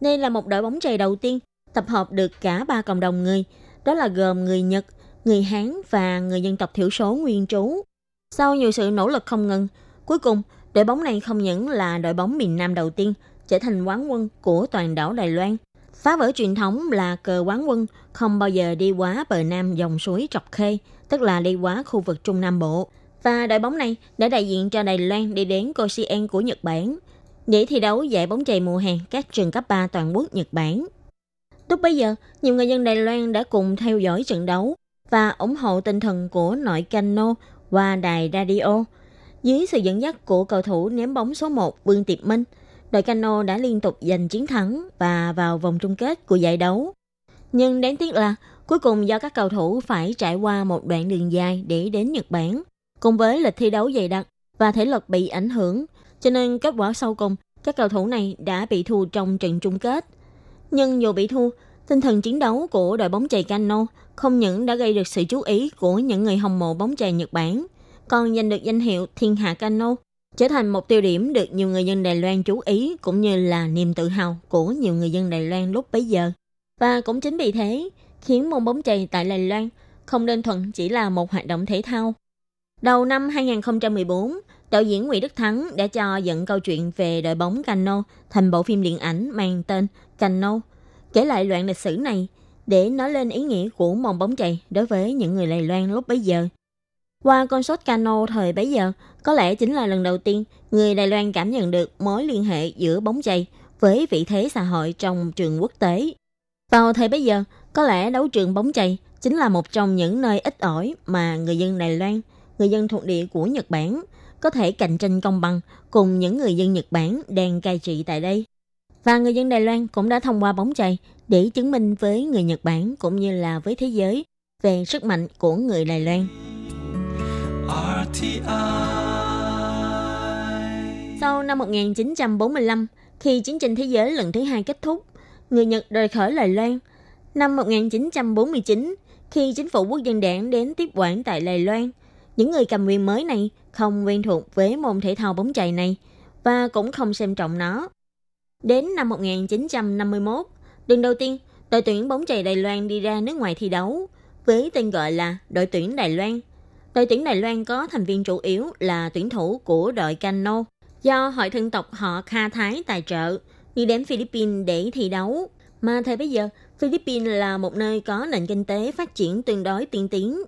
Đây là một đội bóng chày đầu tiên tập hợp được cả ba cộng đồng người – đó là gồm người Nhật, người Hán và người dân tộc thiểu số nguyên trú. Sau nhiều sự nỗ lực không ngừng, cuối cùng đội bóng này không những là đội bóng miền Nam đầu tiên trở thành quán quân của toàn đảo Đài Loan. Phá vỡ truyền thống là cờ quán quân không bao giờ đi quá bờ nam dòng suối Trọc Khê, tức là đi quá khu vực Trung Nam Bộ. Và đội bóng này đã đại diện cho Đài Loan đi đến Koshien của Nhật Bản để thi đấu giải bóng chày mùa hè các trường cấp 3 toàn quốc Nhật Bản. Lúc bây giờ, nhiều người dân Đài Loan đã cùng theo dõi trận đấu và ủng hộ tinh thần của nội cano qua đài radio. Dưới sự dẫn dắt của cầu thủ ném bóng số 1 Vương Tiệp Minh, đội cano đã liên tục giành chiến thắng và vào vòng chung kết của giải đấu. Nhưng đáng tiếc là cuối cùng do các cầu thủ phải trải qua một đoạn đường dài để đến Nhật Bản, cùng với lịch thi đấu dày đặc và thể lực bị ảnh hưởng, cho nên kết quả sau cùng các cầu thủ này đã bị thua trong trận chung kết. Nhưng dù bị thua, tinh thần chiến đấu của đội bóng chày Cano không những đã gây được sự chú ý của những người hâm mộ bóng chày Nhật Bản, còn giành được danh hiệu Thiên hạ Cano, trở thành một tiêu điểm được nhiều người dân Đài Loan chú ý cũng như là niềm tự hào của nhiều người dân Đài Loan lúc bấy giờ. Và cũng chính vì thế, khiến môn bóng chày tại Đài Loan không đơn thuần chỉ là một hoạt động thể thao. Đầu năm 2014, đạo diễn Nguyễn Đức Thắng đã cho dẫn câu chuyện về đội bóng Cano thành bộ phim điện ảnh mang tên Cano, kể lại đoạn lịch sử này để nói lên ý nghĩa của môn bóng chày đối với những người Đài Loan lúc bấy giờ. Qua con sốt cano thời bấy giờ, có lẽ chính là lần đầu tiên người Đài Loan cảm nhận được mối liên hệ giữa bóng chày với vị thế xã hội trong trường quốc tế. Vào thời bấy giờ, có lẽ đấu trường bóng chày chính là một trong những nơi ít ỏi mà người dân Đài Loan, người dân thuộc địa của Nhật Bản có thể cạnh tranh công bằng cùng những người dân Nhật Bản đang cai trị tại đây. Và người dân Đài Loan cũng đã thông qua bóng chày để chứng minh với người Nhật Bản cũng như là với thế giới về sức mạnh của người Đài Loan. Sau năm 1945, khi chiến tranh thế giới lần thứ hai kết thúc, người Nhật rời khỏi Đài Loan. Năm 1949, khi chính phủ quốc dân đảng đến tiếp quản tại Đài Loan, những người cầm quyền mới này không quen thuộc với môn thể thao bóng chày này và cũng không xem trọng nó. Đến năm 1951, lần đầu tiên, đội tuyển bóng chày Đài Loan đi ra nước ngoài thi đấu với tên gọi là đội tuyển Đài Loan. Đội tuyển Đài Loan có thành viên chủ yếu là tuyển thủ của đội cano do hội thân tộc họ Kha Thái tài trợ đi đến Philippines để thi đấu. Mà thời bây giờ, Philippines là một nơi có nền kinh tế phát triển tương đối tiên tiến.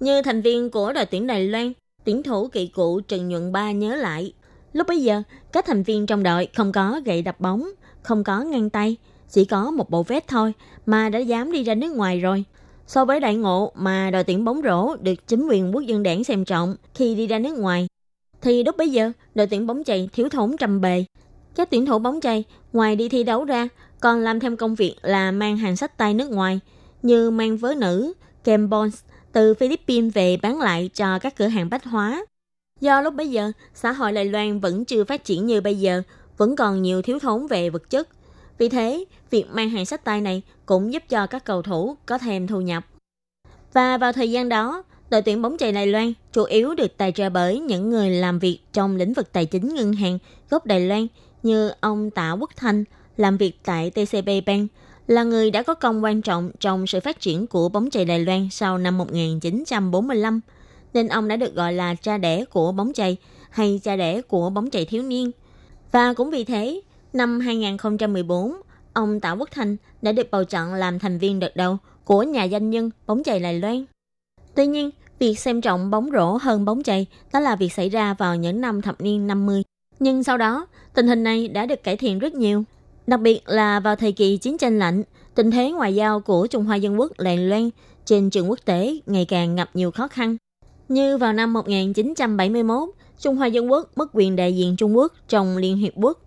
Như thành viên của đội tuyển Đài Loan, tuyển thủ kỳ cụ Trần Nhuận Ba nhớ lại, lúc bấy giờ, các thành viên trong đội không có gậy đập bóng, không có ngang tay, chỉ có một bộ vest thôi mà đã dám đi ra nước ngoài rồi. So với đại ngộ mà đội tuyển bóng rổ được chính quyền quốc dân đảng xem trọng khi đi ra nước ngoài, thì lúc bấy giờ đội tuyển bóng chày thiếu thốn trầm bề. Các tuyển thủ bóng chày ngoài đi thi đấu ra còn làm thêm công việc là mang hàng sách tay nước ngoài như mang vớ nữ, kem bonds từ Philippines về bán lại cho các cửa hàng bách hóa. Do lúc bấy giờ, xã hội Đài Loan vẫn chưa phát triển như bây giờ, vẫn còn nhiều thiếu thốn về vật chất. Vì thế, việc mang hàng sách tay này cũng giúp cho các cầu thủ có thêm thu nhập. Và vào thời gian đó, đội tuyển bóng chày Đài Loan chủ yếu được tài trợ bởi những người làm việc trong lĩnh vực tài chính ngân hàng gốc Đài Loan như ông Tạ Quốc Thanh làm việc tại TCB Bank, là người đã có công quan trọng trong sự phát triển của bóng chày Đài Loan sau năm 1945, nên ông đã được gọi là cha đẻ của bóng chày hay cha đẻ của bóng chày thiếu niên. Và cũng vì thế, năm 2014, ông Tạ Quốc Thành đã được bầu chọn làm thành viên đợt đầu của nhà doanh nhân bóng chày Lài Loan. Tuy nhiên, việc xem trọng bóng rổ hơn bóng chày đó là việc xảy ra vào những năm thập niên 50. Nhưng sau đó, tình hình này đã được cải thiện rất nhiều. Đặc biệt là vào thời kỳ chiến tranh lạnh, tình thế ngoại giao của Trung Hoa Dân Quốc Lài Loan trên trường quốc tế ngày càng gặp nhiều khó khăn. Như vào năm 1971, Trung Hoa Dân Quốc mất quyền đại diện Trung Quốc trong Liên Hiệp Quốc.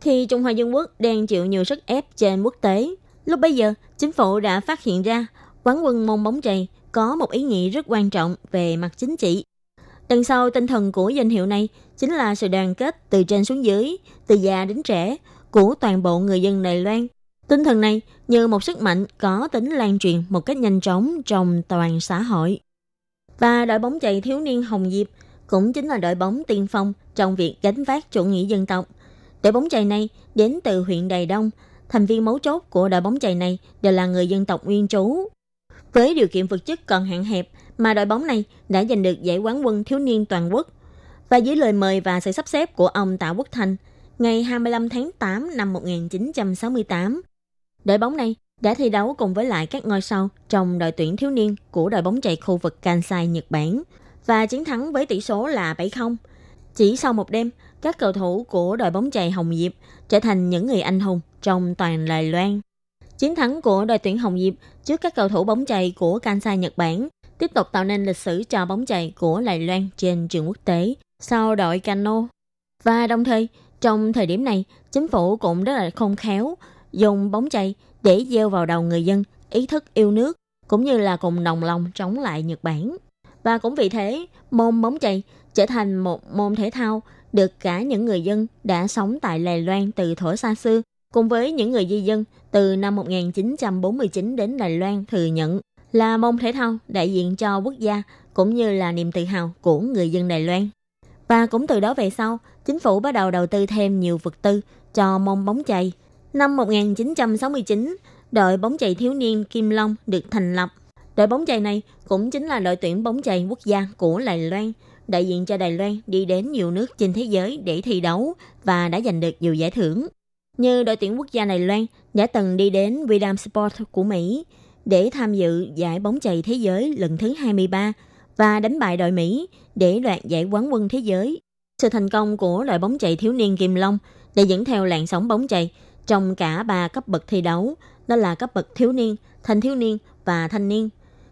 Khi Trung Hoa Dân Quốc đang chịu nhiều sức ép trên quốc tế, lúc bấy giờ, chính phủ đã phát hiện ra quán quân môn bóng chày có một ý nghĩa rất quan trọng về mặt chính trị. Đằng sau tinh thần của danh hiệu này chính là sự đoàn kết từ trên xuống dưới, từ già đến trẻ, của toàn bộ người dân Đài Loan. Tinh thần này như một sức mạnh có tính lan truyền một cách nhanh chóng trong toàn xã hội. Và đội bóng chày thiếu niên Hồng Diệp cũng chính là đội bóng tiên phong trong việc gánh vác chủ nghĩa dân tộc. Đội bóng chày này đến từ huyện Đài Đông, thành viên mấu chốt của đội bóng chày này đều là người dân tộc nguyên trú. Với điều kiện vật chất còn hạn hẹp mà đội bóng này đã giành được giải quán quân thiếu niên toàn quốc. Và dưới lời mời và sự sắp xếp của ông Tạ Quốc Thành, ngày 25 tháng 8 năm 1968. Đội bóng này đã thi đấu cùng với lại các ngôi sao trong đội tuyển thiếu niên của đội bóng chày khu vực Kansai, Nhật Bản và chiến thắng với tỷ số là 7-0. Chỉ sau một đêm, các cầu thủ của đội bóng chày Hồng Diệp trở thành những người anh hùng trong toàn Đài Loan. Chiến thắng của đội tuyển Hồng Diệp trước các cầu thủ bóng chày của Kansai Nhật Bản tiếp tục tạo nên lịch sử cho bóng chày của Đài Loan trên trường quốc tế sau đội cano. Và đồng thời, trong thời điểm này, chính phủ cũng rất là khôn khéo dùng bóng chày để gieo vào đầu người dân ý thức yêu nước cũng như là cùng đồng lòng chống lại Nhật Bản. Và cũng vì thế, môn bóng chày trở thành một môn thể thao được cả những người dân đã sống tại Đài Loan từ thổ xa xưa cùng với những người di dân từ năm 1949 đến Đài Loan thừa nhận là môn thể thao đại diện cho quốc gia cũng như là niềm tự hào của người dân Đài Loan. Và cũng từ đó về sau, chính phủ bắt đầu đầu tư thêm nhiều vật tư cho môn bóng chày. Năm 1969, đội bóng chày thiếu niên Kim Long được thành lập. Đội bóng chày này cũng chính là đội tuyển bóng chày quốc gia của Đài Loan, đại diện cho Đài Loan đi đến nhiều nước trên thế giới để thi đấu và đã giành được nhiều giải thưởng. Như đội tuyển quốc gia Đài Loan đã từng đi đến William Sport của Mỹ để tham dự giải bóng chày thế giới lần thứ 23 và đánh bại đội Mỹ để đoạt giải quán quân thế giới. Sự thành công của đội bóng chày thiếu niên Kim Long đã dẫn theo làn sóng bóng chày trong cả ba cấp bậc thi đấu, đó là cấp bậc thiếu niên, thanh thiếu niên và thanh niên.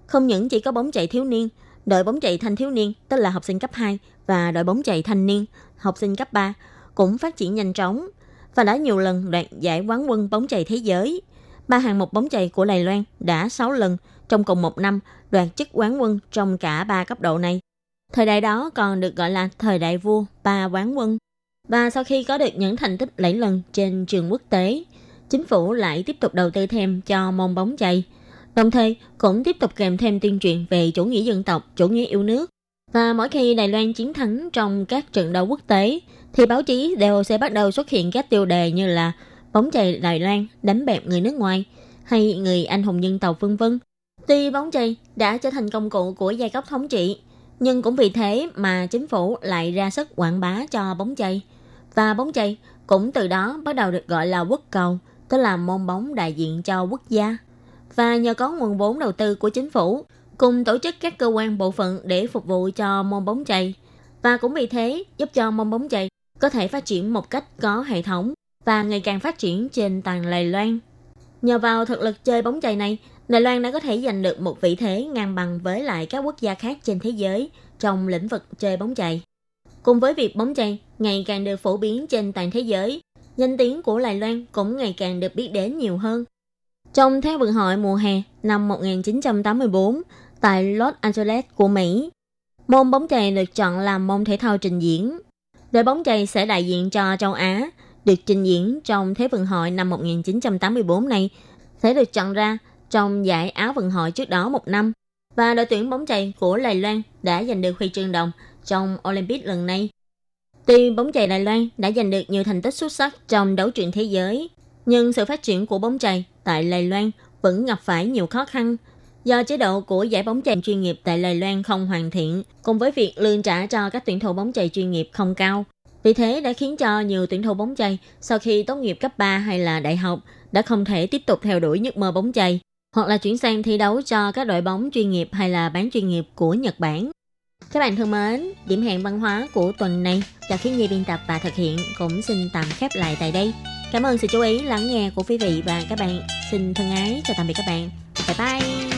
Không những chỉ có bóng chày thiếu niên, đội bóng chày thanh thiếu niên, tức là học sinh cấp 2 và đội bóng chày thanh niên, học sinh cấp 3 cũng phát triển nhanh chóng và đã nhiều lần đoạt giải quán quân bóng chày thế giới. Ba hàng mục bóng chày của Đài Loan đã 6 lần trong cùng một năm đoạt chức quán quân trong cả ba cấp độ này. Thời đại đó còn được gọi là thời đại vua ba quán quân. Và sau khi có được những thành tích lẫy lần trên trường quốc tế, chính phủ lại tiếp tục đầu tư thêm cho môn bóng chày. Đồng thời cũng tiếp tục kèm thêm tuyên truyền về chủ nghĩa dân tộc, chủ nghĩa yêu nước. Và mỗi khi Đài Loan chiến thắng trong các trận đấu quốc tế, thì báo chí đều sẽ bắt đầu xuất hiện các tiêu đề như là bóng chày Đài Loan đánh bẹp người nước ngoài hay người anh hùng dân tộc vân vân. Tuy bóng chày đã trở thành công cụ của giai cấp thống trị, nhưng cũng vì thế mà chính phủ lại ra sức quảng bá cho bóng chày. Và bóng chày cũng từ đó bắt đầu được gọi là quốc cầu, tức là môn bóng đại diện cho quốc gia. Và nhờ có nguồn vốn đầu tư của chính phủ, cùng tổ chức các cơ quan bộ phận để phục vụ cho môn bóng chày. Và cũng vì thế giúp cho môn bóng chày có thể phát triển một cách có hệ thống và ngày càng phát triển trên toàn Đài Loan. Nhờ vào thực lực chơi bóng chày này, Đài Loan đã có thể giành được một vị thế ngang bằng với lại các quốc gia khác trên thế giới trong lĩnh vực chơi bóng chày. Cùng với việc bóng chày ngày càng được phổ biến trên toàn thế giới, danh tiếng của Đài Loan cũng ngày càng được biết đến nhiều hơn. Trong Thế vận hội mùa hè năm 1984 tại Los Angeles của Mỹ, môn bóng chày được chọn làm môn thể thao trình diễn. Đội bóng chày sẽ đại diện cho châu Á, được trình diễn trong Thế vận hội năm 1984 này sẽ được chọn ra trong giải Áo vận hội trước đó một năm. Và đội tuyển bóng chày của Đài Loan đã giành được huy chương đồng trong Olympic lần này. Tuy bóng chày Đài Loan đã giành được nhiều thành tích xuất sắc trong đấu trường thế giới, nhưng sự phát triển của bóng chày tại Lài Loan vẫn gặp phải nhiều khó khăn do chế độ của giải bóng chày chuyên nghiệp tại Lài Loan không hoàn thiện, cùng với việc lương trả cho các tuyển thủ bóng chày chuyên nghiệp không cao. Vì thế đã khiến cho nhiều tuyển thủ bóng chày sau khi tốt nghiệp cấp 3 hay là đại học đã không thể tiếp tục theo đuổi giấc mơ bóng chày hoặc là chuyển sang thi đấu cho các đội bóng chuyên nghiệp hay là bán chuyên nghiệp của Nhật Bản. Các bạn thân mến, điểm hẹn văn hóa của tuần này do khiến nhi biên tập và thực hiện cũng xin tạm khép lại tại đây. Cảm ơn sự chú ý, lắng nghe của quý vị và các bạn. Xin thân ái, chào tạm biệt các bạn. Bye bye!